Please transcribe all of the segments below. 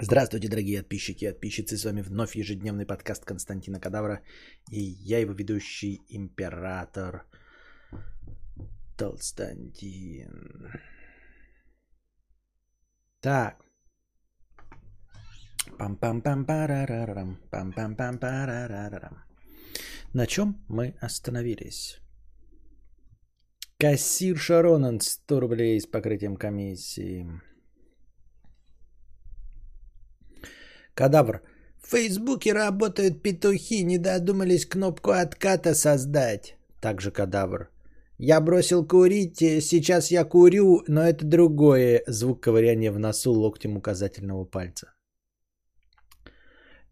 Здравствуйте, дорогие подписчики и подписчицы. С вами вновь ежедневный подкаст Константина Кадавра. И я его ведущий император Толстантин. Так. пам пам пам парарарам пам пам пам парарарам На чем мы остановились? Кассир Шаронан 100 рублей с покрытием комиссии. Кадавр. В Фейсбуке работают петухи, не додумались кнопку отката создать. Также кадавр. Я бросил курить, сейчас я курю, но это другое. Звук ковыряния в носу локтем указательного пальца.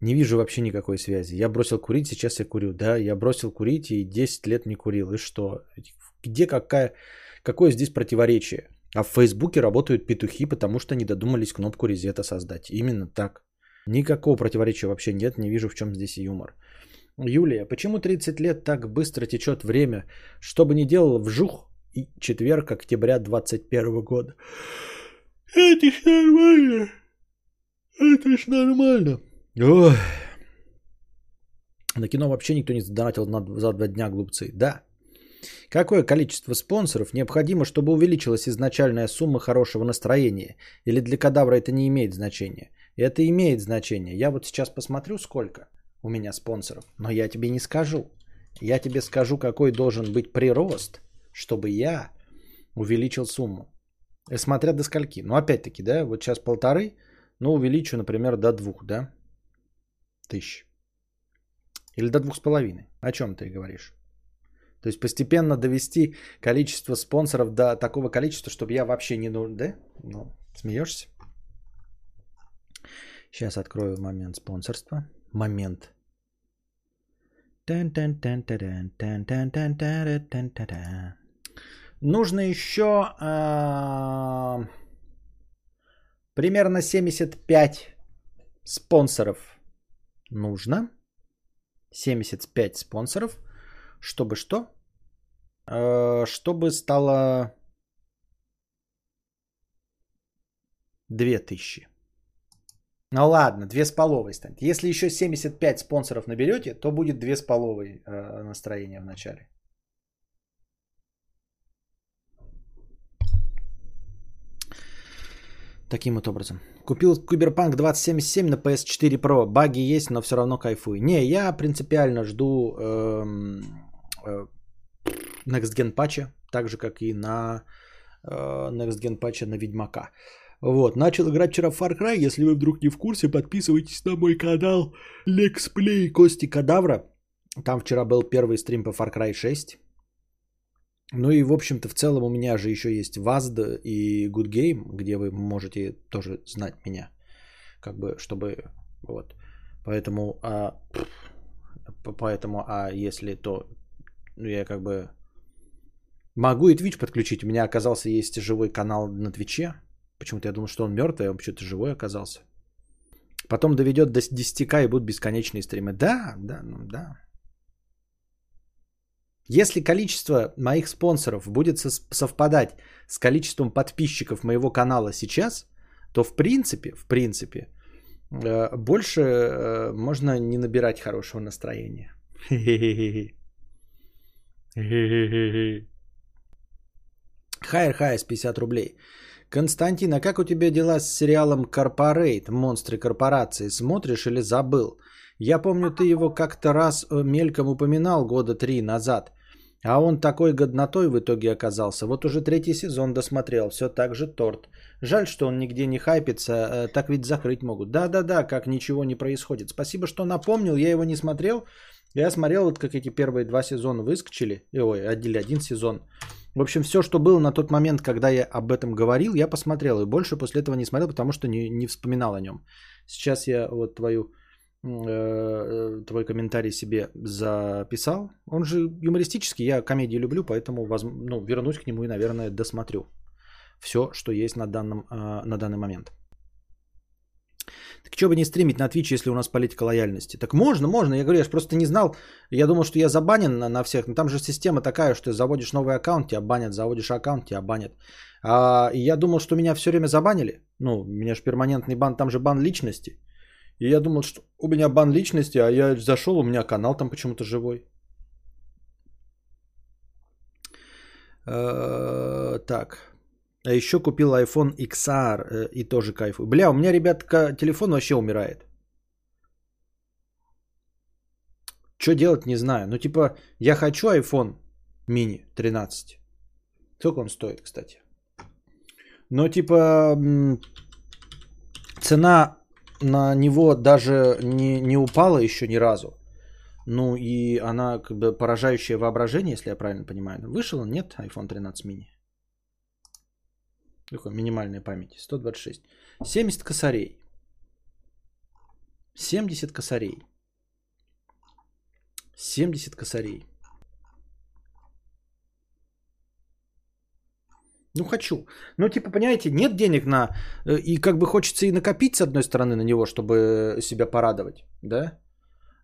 Не вижу вообще никакой связи. Я бросил курить, сейчас я курю. Да, я бросил курить и 10 лет не курил. И что? Где какая, какое здесь противоречие? А в Фейсбуке работают петухи, потому что не додумались кнопку резета создать. Именно так. Никакого противоречия вообще нет, не вижу в чем здесь юмор. Юлия, почему 30 лет так быстро течет время? Что бы ни делал, вжух и четверг октября 21 года. Это ж нормально. Это ж нормально. Ой. На кино вообще никто не задонатил за два дня, глупцы. Да. Какое количество спонсоров необходимо, чтобы увеличилась изначальная сумма хорошего настроения? Или для кадавра это не имеет значения? Это имеет значение. Я вот сейчас посмотрю, сколько у меня спонсоров, но я тебе не скажу. Я тебе скажу, какой должен быть прирост, чтобы я увеличил сумму. Э, смотря до скольки. Ну, опять-таки, да, вот сейчас полторы, ну, увеличу, например, до двух, да, тысяч. Или до двух с половиной. О чем ты говоришь? То есть постепенно довести количество спонсоров до такого количества, чтобы я вообще не нужен, да? Ну, смеешься? Сейчас открою момент спонсорства. Момент. Нужно еще а, примерно 75 спонсоров. Нужно 75 спонсоров, чтобы что? А, чтобы стало 2000. Ну ладно, две с половой станет. Если еще 75 спонсоров наберете, то будет две с половой э, настроение в начале. Таким вот образом. Купил Куберпанк 2077 на PS4 Pro. Баги есть, но все равно кайфуй. Не, я принципиально жду эм, э, Next Gen патча, так же как и на э, Next Gen патча на Ведьмака. Вот, начал играть вчера в Far Cry. Если вы вдруг не в курсе, подписывайтесь на мой канал Lexplay Кости Кадавра. Там вчера был первый стрим по Far Cry 6. Ну и, в общем-то, в целом у меня же еще есть Vazd и Good Game, где вы можете тоже знать меня. Как бы, чтобы... Вот. Поэтому... А, поэтому, а если то... Ну, я как бы... Могу и Twitch подключить. У меня оказался есть живой канал на Твиче. Почему-то я думал, что он мертвый, а он почему-то живой оказался. Потом доведет до 10к и будут бесконечные стримы. Да, да, ну да. Если количество моих спонсоров будет совпадать с количеством подписчиков моего канала сейчас, то в принципе, в принципе, э, больше э, можно не набирать хорошего настроения. Хайр Хайс 50 рублей. Константин, а как у тебя дела с сериалом «Корпорейт. Монстры корпорации»? Смотришь или забыл? Я помню, ты его как-то раз э, мельком упоминал года три назад. А он такой годнотой в итоге оказался. Вот уже третий сезон досмотрел. Все так же торт. Жаль, что он нигде не хайпится. Э, так ведь закрыть могут. Да-да-да, как ничего не происходит. Спасибо, что напомнил. Я его не смотрел. Я смотрел, вот как эти первые два сезона выскочили. Ой, один, один сезон. В общем, все, что было на тот момент, когда я об этом говорил, я посмотрел. И больше после этого не смотрел, потому что не, не вспоминал о нем. Сейчас я вот твою, э, твой комментарий себе записал. Он же юмористический, я комедии люблю, поэтому воз, ну, вернусь к нему и, наверное, досмотрю все, что есть на, данном, э, на данный момент. Так что бы не стримить на Twitch, если у нас политика лояльности? Так можно, можно. Я говорю, я же просто не знал. Я думал, что я забанен на, на всех. Но там же система такая, что заводишь новый аккаунт, тебя банят, заводишь аккаунт, тебя банят. А, и я думал, что меня все время забанили. Ну, у меня же перманентный бан, там же бан личности. И я думал, что у меня бан личности, а я зашел, у меня канал там почему-то живой. Э, так. А еще купил iPhone XR э, и тоже кайфую. Бля, у меня, ребятка, телефон вообще умирает. Что делать, не знаю. Ну, типа, я хочу iPhone mini 13. Сколько он стоит, кстати? Но, типа, цена на него даже не, не упала еще ни разу. Ну и она как бы поражающее воображение, если я правильно понимаю. Вышел он? Нет, iPhone 13 mini. Какой минимальной памяти? 126. 70 косарей. 70 косарей. 70 косарей. Ну, хочу. Ну, типа, понимаете, нет денег на... Э, и как бы хочется и накопить, с одной стороны, на него, чтобы себя порадовать, да?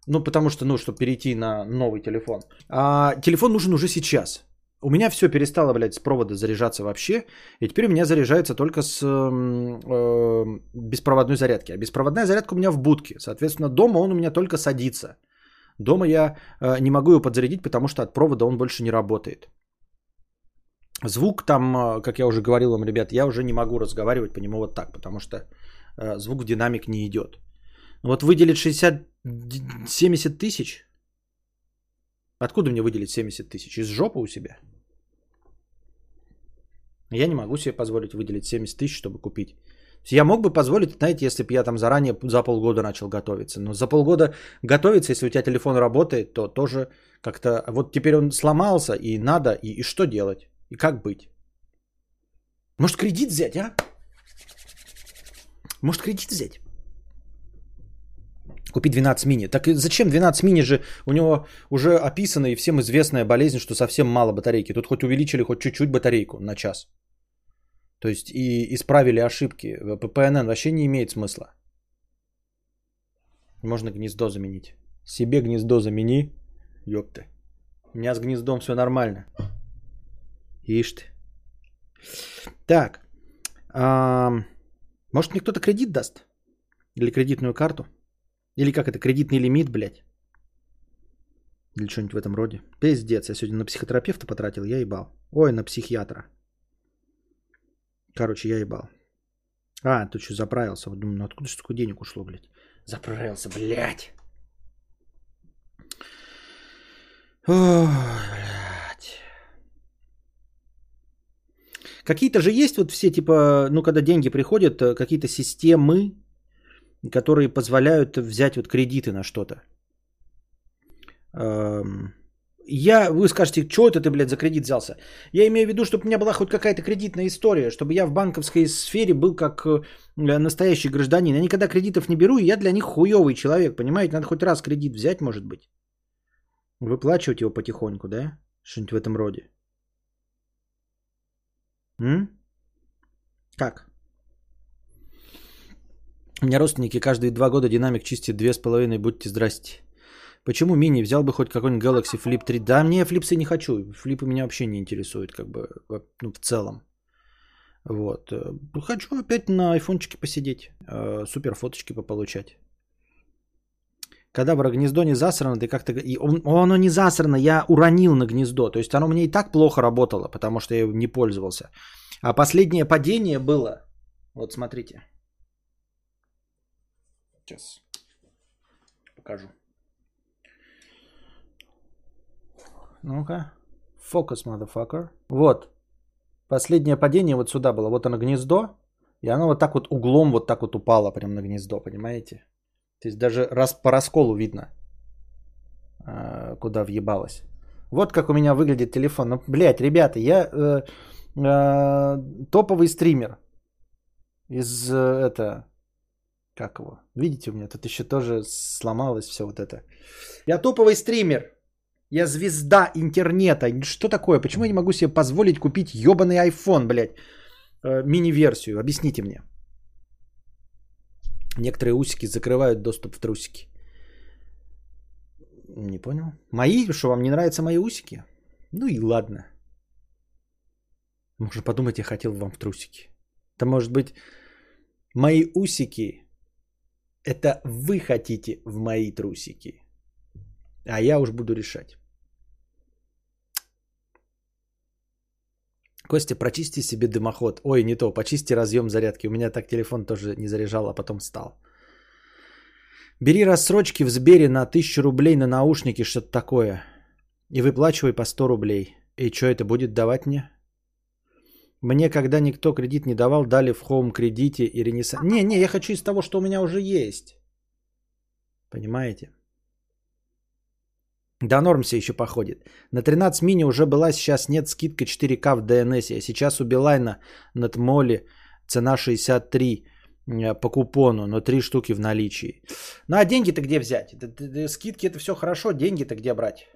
Ну, потому что, ну, чтобы перейти на новый телефон. А телефон нужен уже сейчас. У меня все перестало, блядь, с провода заряжаться вообще. И теперь у меня заряжается только с э, беспроводной зарядки. А беспроводная зарядка у меня в будке. Соответственно, дома он у меня только садится. Дома я э, не могу его подзарядить, потому что от провода он больше не работает. Звук там, э, как я уже говорил вам, ребят, я уже не могу разговаривать по нему вот так, потому что э, звук в динамик не идет. Вот выделить 60, 70 тысяч. Откуда мне выделить 70 тысяч? Из жопы у себя? Я не могу себе позволить выделить 70 тысяч, чтобы купить. Я мог бы позволить, знаете, если бы я там заранее за полгода начал готовиться. Но за полгода готовиться, если у тебя телефон работает, то тоже как-то... Вот теперь он сломался, и надо, и, и что делать? И как быть? Может кредит взять, а? Может кредит взять? Купить 12 мини. Так зачем 12 мини же? У него уже описана и всем известная болезнь, что совсем мало батарейки. Тут хоть увеличили хоть чуть-чуть батарейку на час. То есть и исправили ошибки. ППНН вообще не имеет смысла. Можно гнездо заменить. Себе гнездо замени. Ёпты. У меня с гнездом все нормально. Ишь ты. Так. А, может мне кто-то кредит даст? Или кредитную карту? Или как это, кредитный лимит, блядь? Или что-нибудь в этом роде. Пиздец, я сегодня на психотерапевта потратил, я ебал. Ой, на психиатра. Короче, я ебал. А, тут что, заправился. Вот думаю, ну откуда столько денег ушло, блядь? Заправился, блядь. Ой, блядь. Какие-то же есть вот все, типа, ну, когда деньги приходят, э, какие-то системы, которые позволяют взять вот кредиты на что-то. Я, вы скажете, что это ты, блядь, за кредит взялся? Я имею в виду, чтобы у меня была хоть какая-то кредитная история, чтобы я в банковской сфере был как э, настоящий гражданин. Я никогда кредитов не беру, и я для них хуёвый человек, понимаете? Надо хоть раз кредит взять, может быть. Выплачивать его потихоньку, да? Что-нибудь в этом роде. М? Как? У меня родственники каждые два года динамик чистит две с половиной, будьте здрасте. Почему мини? Взял бы хоть какой-нибудь Galaxy Flip 3. Да, мне флипсы не хочу. Флипы меня вообще не интересуют, как бы, ну, в целом. Вот. Хочу опять на айфончике посидеть, э, супер фоточки пополучать. Когда в гнездо не засрано, ты как-то... И он, оно не засрано, я уронил на гнездо. То есть оно мне и так плохо работало, потому что я не пользовался. А последнее падение было... Вот смотрите. Сейчас покажу. Ну-ка. Фокус, motherfucker. Вот. Последнее падение вот сюда было. Вот оно гнездо. И оно вот так вот углом вот так вот упало прямо на гнездо, понимаете? То есть даже раз по расколу видно, а, куда въебалось. Вот как у меня выглядит телефон. Ну, блядь, ребята, я э, э, топовый стример. Из э, это... Как его? Видите, у меня тут еще тоже сломалось все вот это. Я топовый стример. Я звезда интернета. Что такое? Почему я не могу себе позволить купить ебаный iPhone, блядь? Э, мини-версию. Объясните мне. Некоторые усики закрывают доступ в трусики. Не понял. Мои? Что, вам не нравятся мои усики? Ну и ладно. Можно подумать, я хотел вам в трусики. Это может быть мои усики. Это вы хотите в мои трусики. А я уж буду решать. Костя, прочисти себе дымоход. Ой, не то, почисти разъем зарядки. У меня так телефон тоже не заряжал, а потом стал. Бери рассрочки в Сбере на 1000 рублей на наушники, что-то такое. И выплачивай по 100 рублей. И что это будет давать мне? Мне, когда никто кредит не давал, дали в хоум кредите и ренесанс. Не, не, я хочу из того, что у меня уже есть. Понимаете? До норм все еще походит. На 13 мини уже была, сейчас нет скидка 4К в DNS. А сейчас у Билайна над Моли цена 63 э, по купону, но 3 штуки в наличии. Ну а деньги-то где взять? Скидки это все хорошо, деньги-то где брать?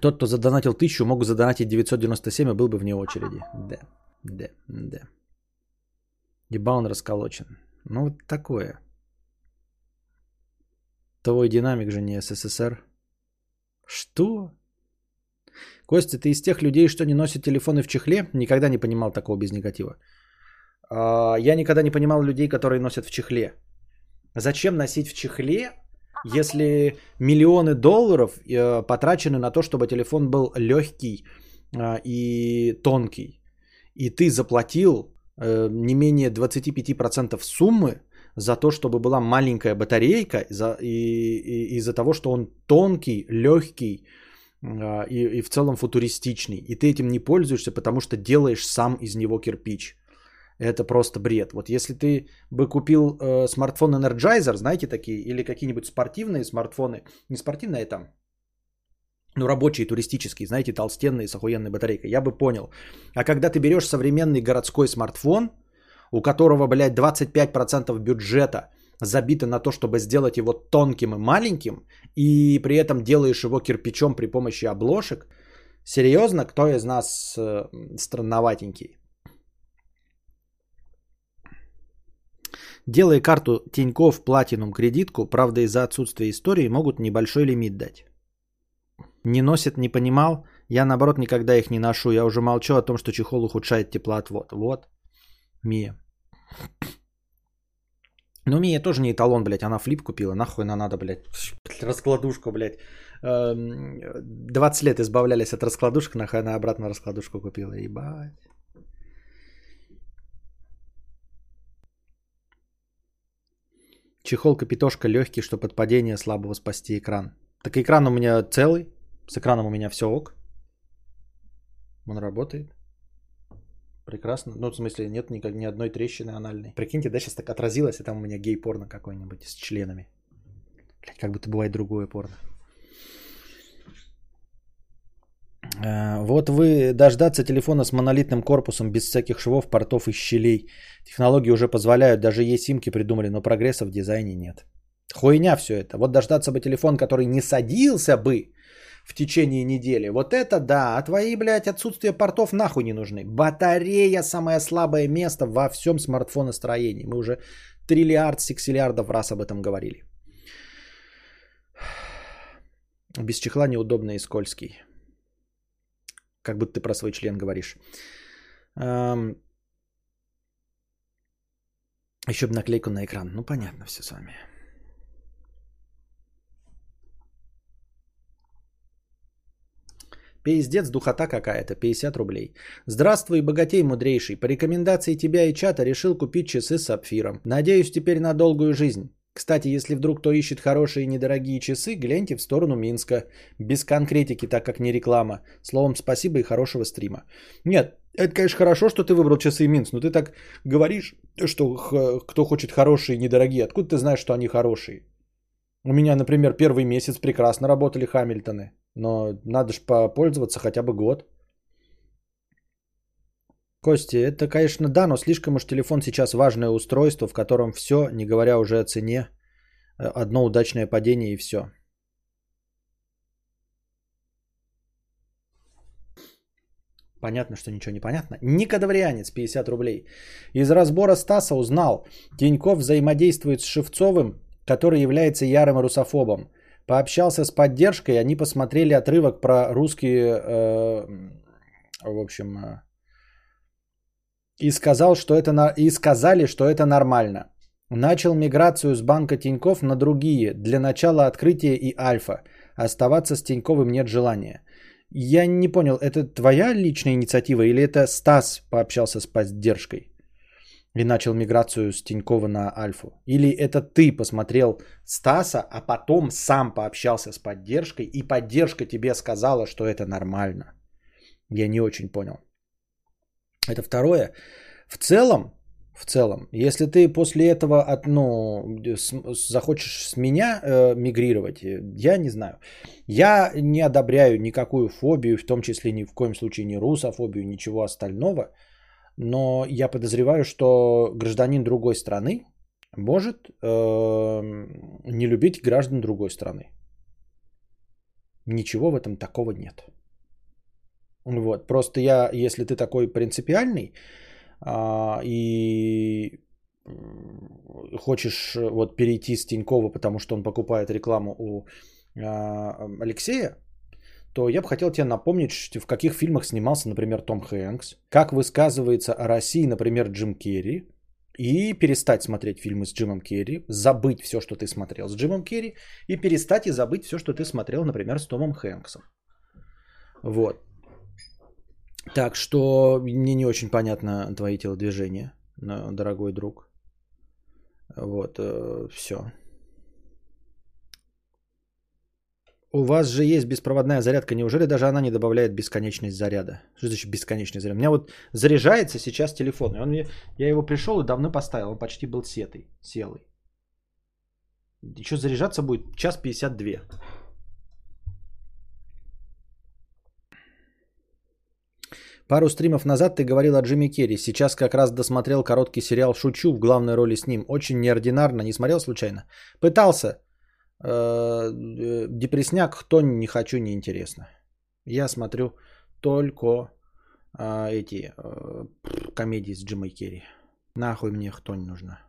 Тот, кто задонатил 1000, мог задонатить 997 и был бы вне очереди. Да, да, да. Ебал он расколочен. Ну вот такое. Твой динамик же не СССР. Что? Костя, ты из тех людей, что не носят телефоны в чехле? Никогда не понимал такого без негатива. А, я никогда не понимал людей, которые носят в чехле. Зачем носить в чехле, если миллионы долларов э, потрачены на то, чтобы телефон был легкий а, и тонкий, и ты заплатил э, не менее 25% суммы за то, чтобы была маленькая батарейка, за, и, и из-за того, что он тонкий, легкий и, и в целом футуристичный. И ты этим не пользуешься, потому что делаешь сам из него кирпич. Это просто бред. Вот если ты бы купил э, смартфон Energizer, знаете такие, или какие-нибудь спортивные смартфоны, не спортивные а там, ну рабочие, туристические, знаете, толстенные с охуенной батарейкой, я бы понял. А когда ты берешь современный городской смартфон, у которого, блядь, 25% бюджета забито на то, чтобы сделать его тонким и маленьким, и при этом делаешь его кирпичом при помощи обложек, серьезно, кто из нас э, странноватенький? Делай карту Тиньков Платинум кредитку, правда из-за отсутствия истории могут небольшой лимит дать. Не носит, не понимал. Я наоборот никогда их не ношу. Я уже молчу о том, что чехол ухудшает теплоотвод. Вот. Мия. Ну, Мия тоже не эталон, блядь. Она флип купила. Нахуй она надо, блядь. Раскладушку, блядь. 20 эм, лет избавлялись от раскладушек, нахуй она обратно раскладушку купила. Ебать. Чехол капитошка легкий, что под падение слабого спасти экран. Так экран у меня целый. С экраном у меня все ок. Он работает. Прекрасно. Ну, в смысле, нет никак, ни одной трещины анальной. Прикиньте, да, сейчас так отразилось, и там у меня гей-порно какой-нибудь с членами. Блять, как будто бывает другое порно. Э, вот вы дождаться телефона с монолитным корпусом без всяких швов, портов и щелей. Технологии уже позволяют, даже е-симки придумали, но прогресса в дизайне нет. Хуйня все это. Вот дождаться бы телефон, который не садился бы в течение недели. Вот это да. А твои, блядь, отсутствие портов нахуй не нужны. Батарея самое слабое место во всем смартфоностроении. Мы уже триллиард, сексиллиардов раз об этом говорили. Без чехла неудобно и скользкий. Как будто ты про свой член говоришь. Еще бы наклейку на экран. Ну, понятно все с вами. Пиздец, духота какая-то, 50 рублей. Здравствуй, богатей мудрейший. По рекомендации тебя и чата решил купить часы с сапфиром. Надеюсь, теперь на долгую жизнь. Кстати, если вдруг кто ищет хорошие и недорогие часы, гляньте в сторону Минска. Без конкретики, так как не реклама. Словом, спасибо и хорошего стрима. Нет, это, конечно, хорошо, что ты выбрал часы Минск, но ты так говоришь, что кто хочет хорошие и недорогие. Откуда ты знаешь, что они хорошие? У меня, например, первый месяц прекрасно работали Хамильтоны. Но надо же попользоваться хотя бы год. Кости, это, конечно, да, но слишком уж телефон сейчас важное устройство, в котором все, не говоря уже о цене, э, одно удачное падение и все. Понятно, что ничего не понятно. Никодаврианец, 50 рублей. Из разбора Стаса узнал, Тиньков взаимодействует с Шевцовым, который является ярым русофобом. Пообщался с поддержкой, они посмотрели отрывок про русские, э, в общем, э, и, сказал, что это, и сказали, что это нормально. Начал миграцию с банка Тиньков на другие, для начала открытия и альфа. Оставаться с Тиньковым нет желания. Я не понял, это твоя личная инициатива или это Стас пообщался с поддержкой и начал миграцию с Тинькова на Альфу? Или это ты посмотрел Стаса, а потом сам пообщался с поддержкой и поддержка тебе сказала, что это нормально? Я не очень понял. Это второе. В целом, в целом, если ты после этого от, ну, захочешь с меня э, мигрировать, э, я не знаю. Я не одобряю никакую фобию, в том числе ни в коем случае не русофобию, ничего остального. Но я подозреваю, что гражданин другой страны может э, не любить граждан другой страны. Ничего в этом такого нет. Вот, просто я, если ты такой принципиальный, а, и хочешь э, вот перейти с Тинькова, потому что он покупает рекламу у а, Алексея, то я бы хотел тебе напомнить, в каких фильмах снимался, например, Том Хэнкс, как высказывается о России, например, Джим Керри, и перестать смотреть фильмы с Джимом Керри, забыть все, что ты смотрел с Джимом Керри, и перестать и забыть все, что ты смотрел, например, с Томом Хэнксом. Вот. Так что мне не очень понятно твои телодвижения, дорогой друг. Вот, э, все. У вас же есть беспроводная зарядка. Неужели даже она не добавляет бесконечность заряда? Что значит бесконечный заряд? У меня вот заряжается сейчас телефон. И он мне, я его пришел и давно поставил. Он почти был сетый, селый. Еще заряжаться будет час 52. Пару стримов назад ты говорил о Джимми Керри. Сейчас как раз досмотрел короткий сериал «Шучу» в главной роли с ним. Очень неординарно. Не смотрел случайно? Пытался. Э, депресняк, кто не хочу, неинтересно. Я смотрю только а, эти а, комедии с Джимой Керри. Нахуй мне кто не нужна.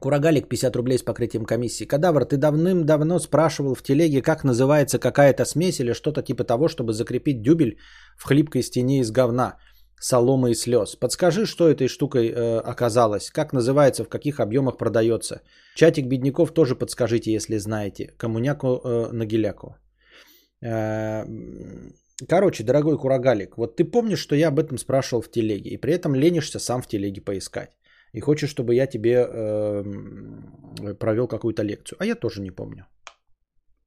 Курагалик 50 рублей с покрытием комиссии. Кадавр, ты давным-давно спрашивал в телеге, как называется какая-то смесь или что-то типа того, чтобы закрепить дюбель в хлипкой стене из говна, соломы и слез. Подскажи, что этой штукой э, оказалось, как называется, в каких объемах продается. Чатик бедняков тоже подскажите, если знаете. Коммуняку э, на. Э, короче, дорогой Курагалик, вот ты помнишь, что я об этом спрашивал в телеге, и при этом ленишься сам в телеге поискать и хочешь, чтобы я тебе э, провел какую-то лекцию. А я тоже не помню.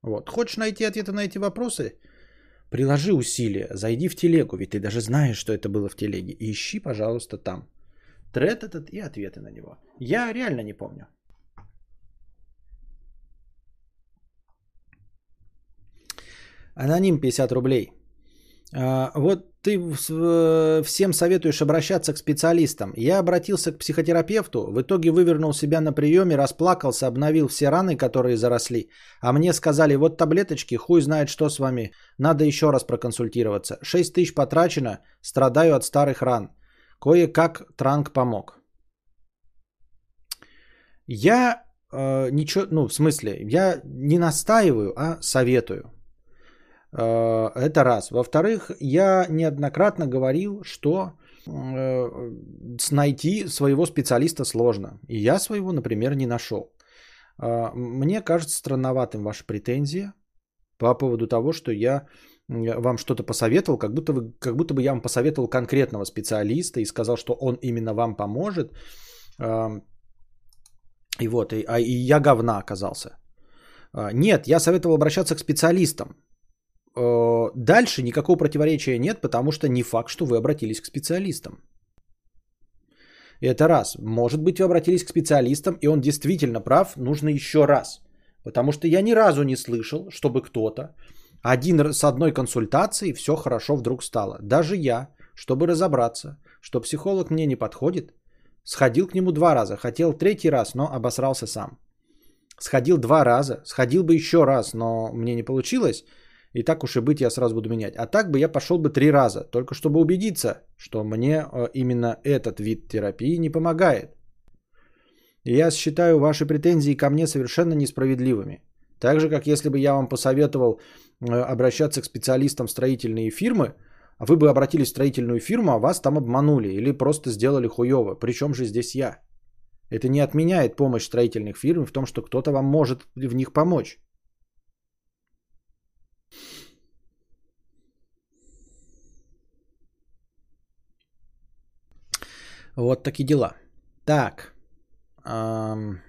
Вот. Хочешь найти ответы на эти вопросы? Приложи усилия, зайди в телегу, ведь ты даже знаешь, что это было в телеге. И ищи, пожалуйста, там. Тред этот и ответы на него. Я реально не помню. Аноним 50 рублей. А, вот ты всем советуешь обращаться к специалистам. Я обратился к психотерапевту, в итоге вывернул себя на приеме, расплакался, обновил все раны, которые заросли. А мне сказали, вот таблеточки, хуй знает, что с вами. Надо еще раз проконсультироваться. 6 тысяч потрачено, страдаю от старых ран. Кое-как транк помог. Я э, ничего, ну в смысле, я не настаиваю, а советую. Э, это раз. Во-вторых, я неоднократно говорил, что э, найти своего специалиста сложно. И я своего, например, не нашел. Э, мне кажется странноватым ваша претензия по поводу того, что я вам что-то посоветовал, как будто, вы, как будто бы я вам посоветовал конкретного специалиста и сказал, что он именно вам поможет. И вот, и, а, и я говна оказался. Нет, я советовал обращаться к специалистам. Дальше никакого противоречия нет, потому что не факт, что вы обратились к специалистам. Это раз. Может быть, вы обратились к специалистам, и он действительно прав, нужно еще раз. Потому что я ни разу не слышал, чтобы кто-то один с одной консультацией все хорошо вдруг стало. Даже я, чтобы разобраться, что психолог мне не подходит, Сходил к нему два раза. Хотел третий раз, но обосрался сам. Сходил два раза. Сходил бы еще раз, но мне не получилось. И так уж и быть, я сразу буду менять. А так бы я пошел бы три раза. Только чтобы убедиться, что мне э, именно этот вид терапии не помогает. Я считаю ваши претензии ко мне совершенно несправедливыми. Так же, как если бы я вам посоветовал э, обращаться к специалистам в строительные фирмы, а вы бы обратились в строительную фирму, а вас там обманули или просто сделали хуево. Причем же здесь я? Это не отменяет помощь строительных фирм в том, что кто-то вам может в них помочь. Вот такие дела. Так. Эм...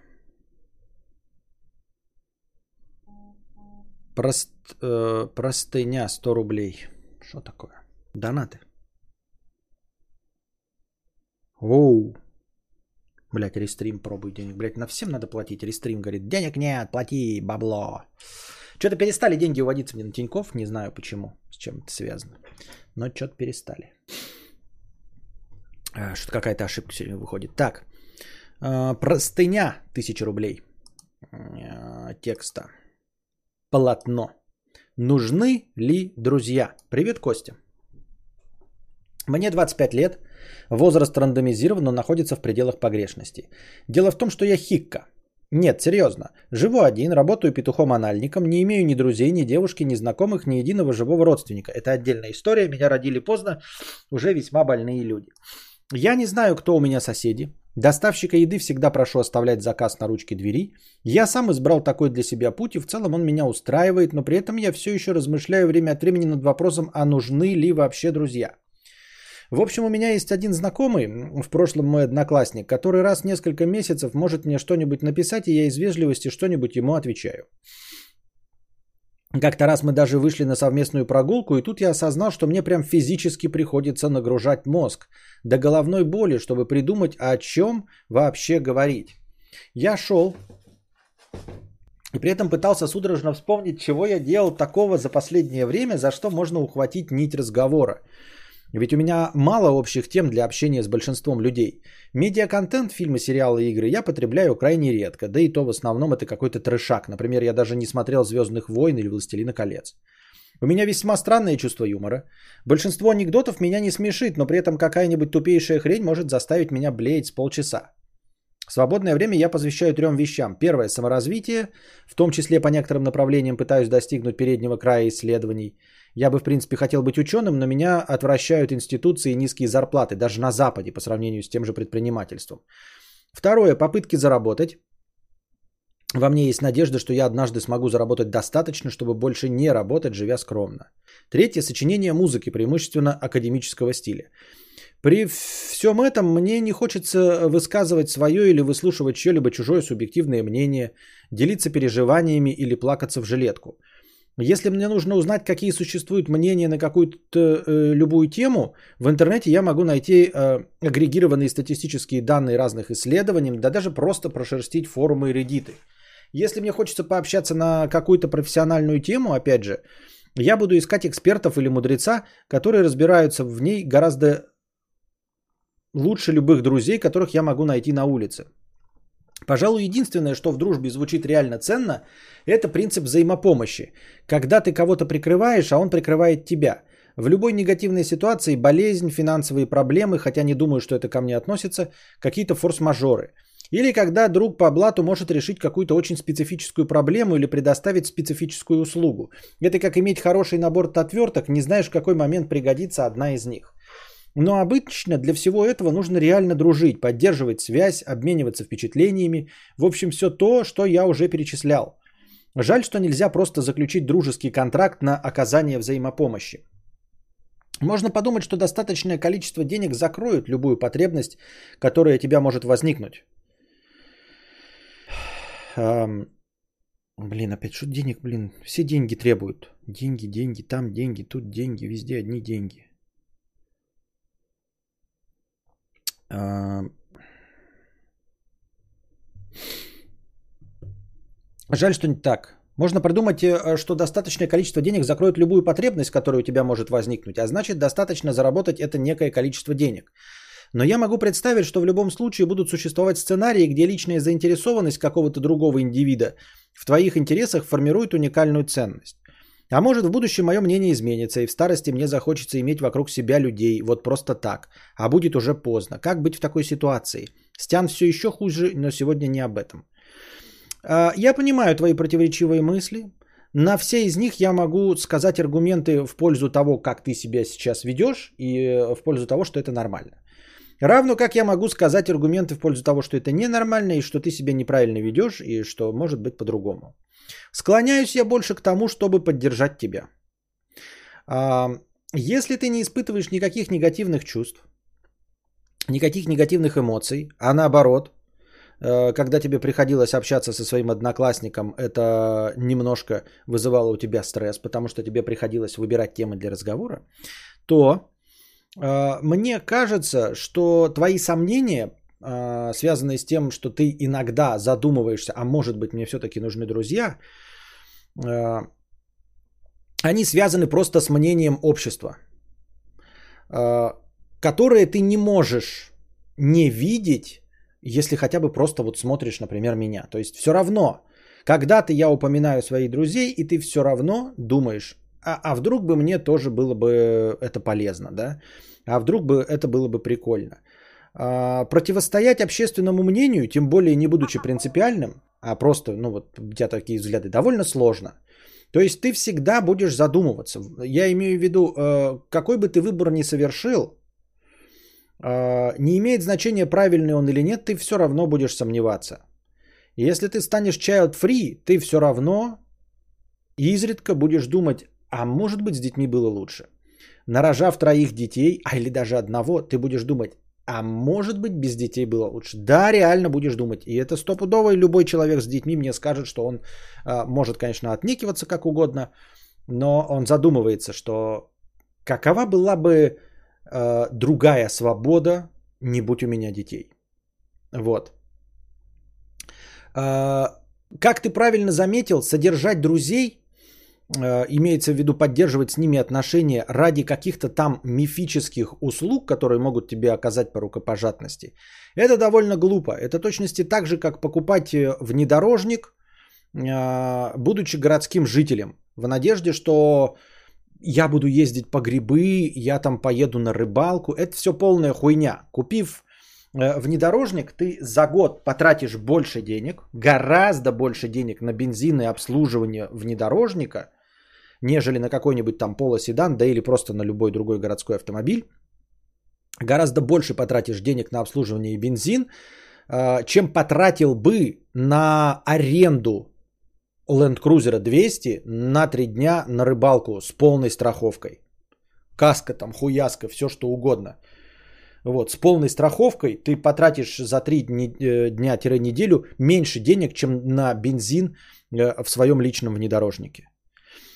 Прост, э, простыня 100 рублей. Что такое? Донаты. Оу. Блять, рестрим пробуй денег. Блять, на всем надо платить. Рестрим говорит, денег нет, плати, бабло. Что-то перестали деньги уводиться мне на Тиньков. Не знаю почему, с чем это связано. Но что-то перестали. А, что-то какая-то ошибка сегодня выходит. Так, а, простыня 1000 рублей а, текста. Полотно. Нужны ли друзья? Привет, Костя. Мне 25 лет, возраст рандомизирован, но находится в пределах погрешности. Дело в том, что я хикка. Нет, серьезно. Живу один, работаю петухом-анальником, не имею ни друзей, ни девушки, ни знакомых, ни единого живого родственника. Это отдельная история, меня родили поздно, уже весьма больные люди. Я не знаю, кто у меня соседи. Доставщика еды всегда прошу оставлять заказ на ручке двери. Я сам избрал такой для себя путь, и в целом он меня устраивает, но при этом я все еще размышляю время от времени над вопросом, а нужны ли вообще друзья. В общем, у меня есть один знакомый, в прошлом мой одноклассник, который раз в несколько месяцев может мне что-нибудь написать, и я из вежливости что-нибудь ему отвечаю. Как-то раз мы даже вышли на совместную прогулку, и тут я осознал, что мне прям физически приходится нагружать мозг до головной боли, чтобы придумать, о чем вообще говорить. Я шел и при этом пытался судорожно вспомнить, чего я делал такого за последнее время, за что можно ухватить нить разговора. Ведь у меня мало общих тем для общения с большинством людей. Медиаконтент, фильмы, сериалы, игры я потребляю крайне редко, да и то в основном это какой-то трешак. Например, я даже не смотрел «Звездных войн» или «Властелина колец». У меня весьма странное чувство юмора. Большинство анекдотов меня не смешит, но при этом какая-нибудь тупейшая хрень может заставить меня блеять с полчаса. Свободное время я посвящаю трем вещам. Первое – саморазвитие, в том числе по некоторым направлениям пытаюсь достигнуть переднего края исследований – я бы, в принципе, хотел быть ученым, но меня отвращают институции и низкие зарплаты, даже на Западе, по сравнению с тем же предпринимательством. Второе, попытки заработать. Во мне есть надежда, что я однажды смогу заработать достаточно, чтобы больше не работать, живя скромно. Третье, сочинение музыки, преимущественно академического стиля. При всем этом мне не хочется высказывать свое или выслушивать чье-либо чужое субъективное мнение, делиться переживаниями или плакаться в жилетку – если мне нужно узнать, какие существуют мнения на какую-то э, любую тему, в интернете я могу найти э, агрегированные статистические данные разных исследований, да даже просто прошерстить форумы и редиты. Если мне хочется пообщаться на какую-то профессиональную тему, опять же, я буду искать экспертов или мудреца, которые разбираются в ней гораздо лучше любых друзей, которых я могу найти на улице. Пожалуй, единственное, что в дружбе звучит реально ценно, это принцип взаимопомощи. Когда ты кого-то прикрываешь, а он прикрывает тебя. В любой негативной ситуации болезнь, финансовые проблемы, хотя не думаю, что это ко мне относится, какие-то форс-мажоры. Или когда друг по блату может решить какую-то очень специфическую проблему или предоставить специфическую услугу. Это как иметь хороший набор отверток, не знаешь, в какой момент пригодится одна из них. Но обычно для всего этого нужно реально дружить, поддерживать связь, обмениваться впечатлениями. В общем, все то, что я уже перечислял. Жаль, что нельзя просто заключить дружеский контракт на оказание взаимопомощи. Можно подумать, что достаточное количество денег закроет любую потребность, которая у тебя может возникнуть. Эм, блин, опять что денег, блин, все деньги требуют. Деньги, деньги, там деньги, тут деньги, везде одни деньги. Жаль, что не так. Можно придумать, э, что достаточное количество денег закроет любую потребность, которая у тебя может возникнуть, а значит достаточно заработать это некое количество денег. Но я могу представить, что в любом случае будут существовать сценарии, где личная заинтересованность какого-то другого индивида в твоих интересах формирует уникальную ценность. А может в будущем мое мнение изменится, и в старости мне захочется иметь вокруг себя людей, вот просто так. А будет уже поздно. Как быть в такой ситуации? Стян все еще хуже, но сегодня не об этом. А, я понимаю твои противоречивые мысли. На все из них я могу сказать аргументы в пользу того, как ты себя сейчас ведешь, и э, в пользу того, что это нормально. Равно как я могу сказать аргументы в пользу того, что это ненормально, и что ты себя неправильно ведешь, и что может быть по-другому. Склоняюсь я больше к тому, чтобы поддержать тебя. А, если ты не испытываешь никаких негативных чувств, никаких негативных эмоций, а наоборот, Э, когда тебе приходилось общаться со своим одноклассником, это немножко вызывало у тебя стресс, потому что тебе приходилось выбирать темы для разговора, то э, мне кажется, что твои сомнения, связанные с тем, что ты иногда задумываешься, а может быть мне все-таки нужны друзья, они связаны просто с мнением общества, которое ты не можешь не видеть если хотя бы просто вот смотришь, например, меня. То есть все равно, когда-то я упоминаю своих друзей, и ты все равно думаешь, а, а вдруг бы мне тоже было бы это полезно, да? А вдруг бы это было бы прикольно. А, противостоять общественному мнению, тем более не будучи принципиальным, а просто, ну вот у тебя такие взгляды, довольно сложно. То есть ты всегда будешь задумываться. Я имею в виду, э, какой бы ты выбор ни совершил, а, не имеет значения, правильный он или нет, ты все равно будешь сомневаться. Если ты станешь child free, ты все равно изредка будешь думать, а может быть с детьми было лучше. Нарожав троих детей, а или даже одного, ты будешь думать, а может быть без детей было лучше. Да, реально будешь думать. И это стопудово, любой человек с детьми мне скажет, что он а, может, конечно, отнекиваться как угодно, но он задумывается, что какова была бы э, другая свобода, не будь у меня детей. Вот. Э, как ты правильно заметил, содержать друзей, э, имеется в виду поддерживать с ними отношения ради каких-то там мифических услуг, которые могут тебе оказать по рукопожатности, это довольно глупо. Это точности так же, как покупать э, внедорожник, э, будучи городским жителем, в надежде, что я буду ездить по грибы, я там поеду на рыбалку. Это все полная хуйня. Купив э, внедорожник, ты за год потратишь больше денег, гораздо больше денег на бензин и обслуживание внедорожника, нежели на какой-нибудь там полоседан, да или просто на любой другой городской автомобиль. Гораздо больше потратишь денег на обслуживание и бензин, э, чем потратил бы на аренду Land Cruiser 200 на 3 дня на рыбалку с полной страховкой. Каска там, хуяска, все что угодно. Вот, с полной страховкой ты потратишь за 3 э, дня-неделю меньше денег, чем на бензин э, в своем личном внедорожнике.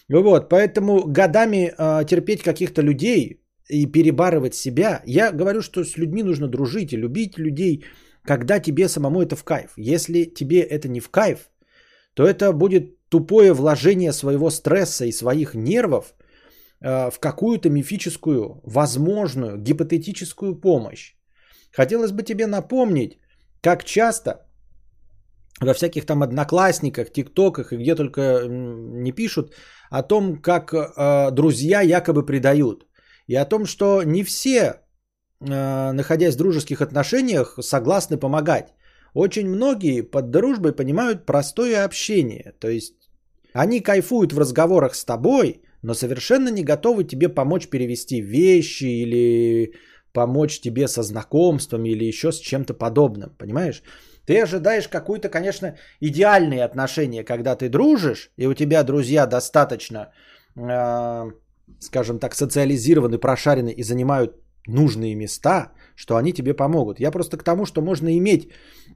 Вот, поэтому годами э, терпеть каких-то людей и перебарывать себя, я говорю, что с людьми нужно дружить и любить людей, когда тебе самому это в кайф. Если тебе это не в кайф, то это будет тупое вложение своего стресса и своих нервов э, в какую-то мифическую, возможную, гипотетическую помощь. Хотелось бы тебе напомнить, как часто во всяких там одноклассниках, тиктоках и где только не пишут о том, как э, друзья якобы предают. И о том, что не все, э, находясь в дружеских отношениях, согласны помогать. Очень многие под дружбой понимают простое общение. То есть они кайфуют в разговорах с тобой, но совершенно не готовы тебе помочь перевести вещи или помочь тебе со знакомством или еще с чем-то подобным. Понимаешь? Ты ожидаешь какое-то, конечно, идеальные отношения, когда ты дружишь, и у тебя друзья достаточно, э, скажем так, социализированы, прошарены и занимают нужные места, что они тебе помогут. Я просто к тому, что можно иметь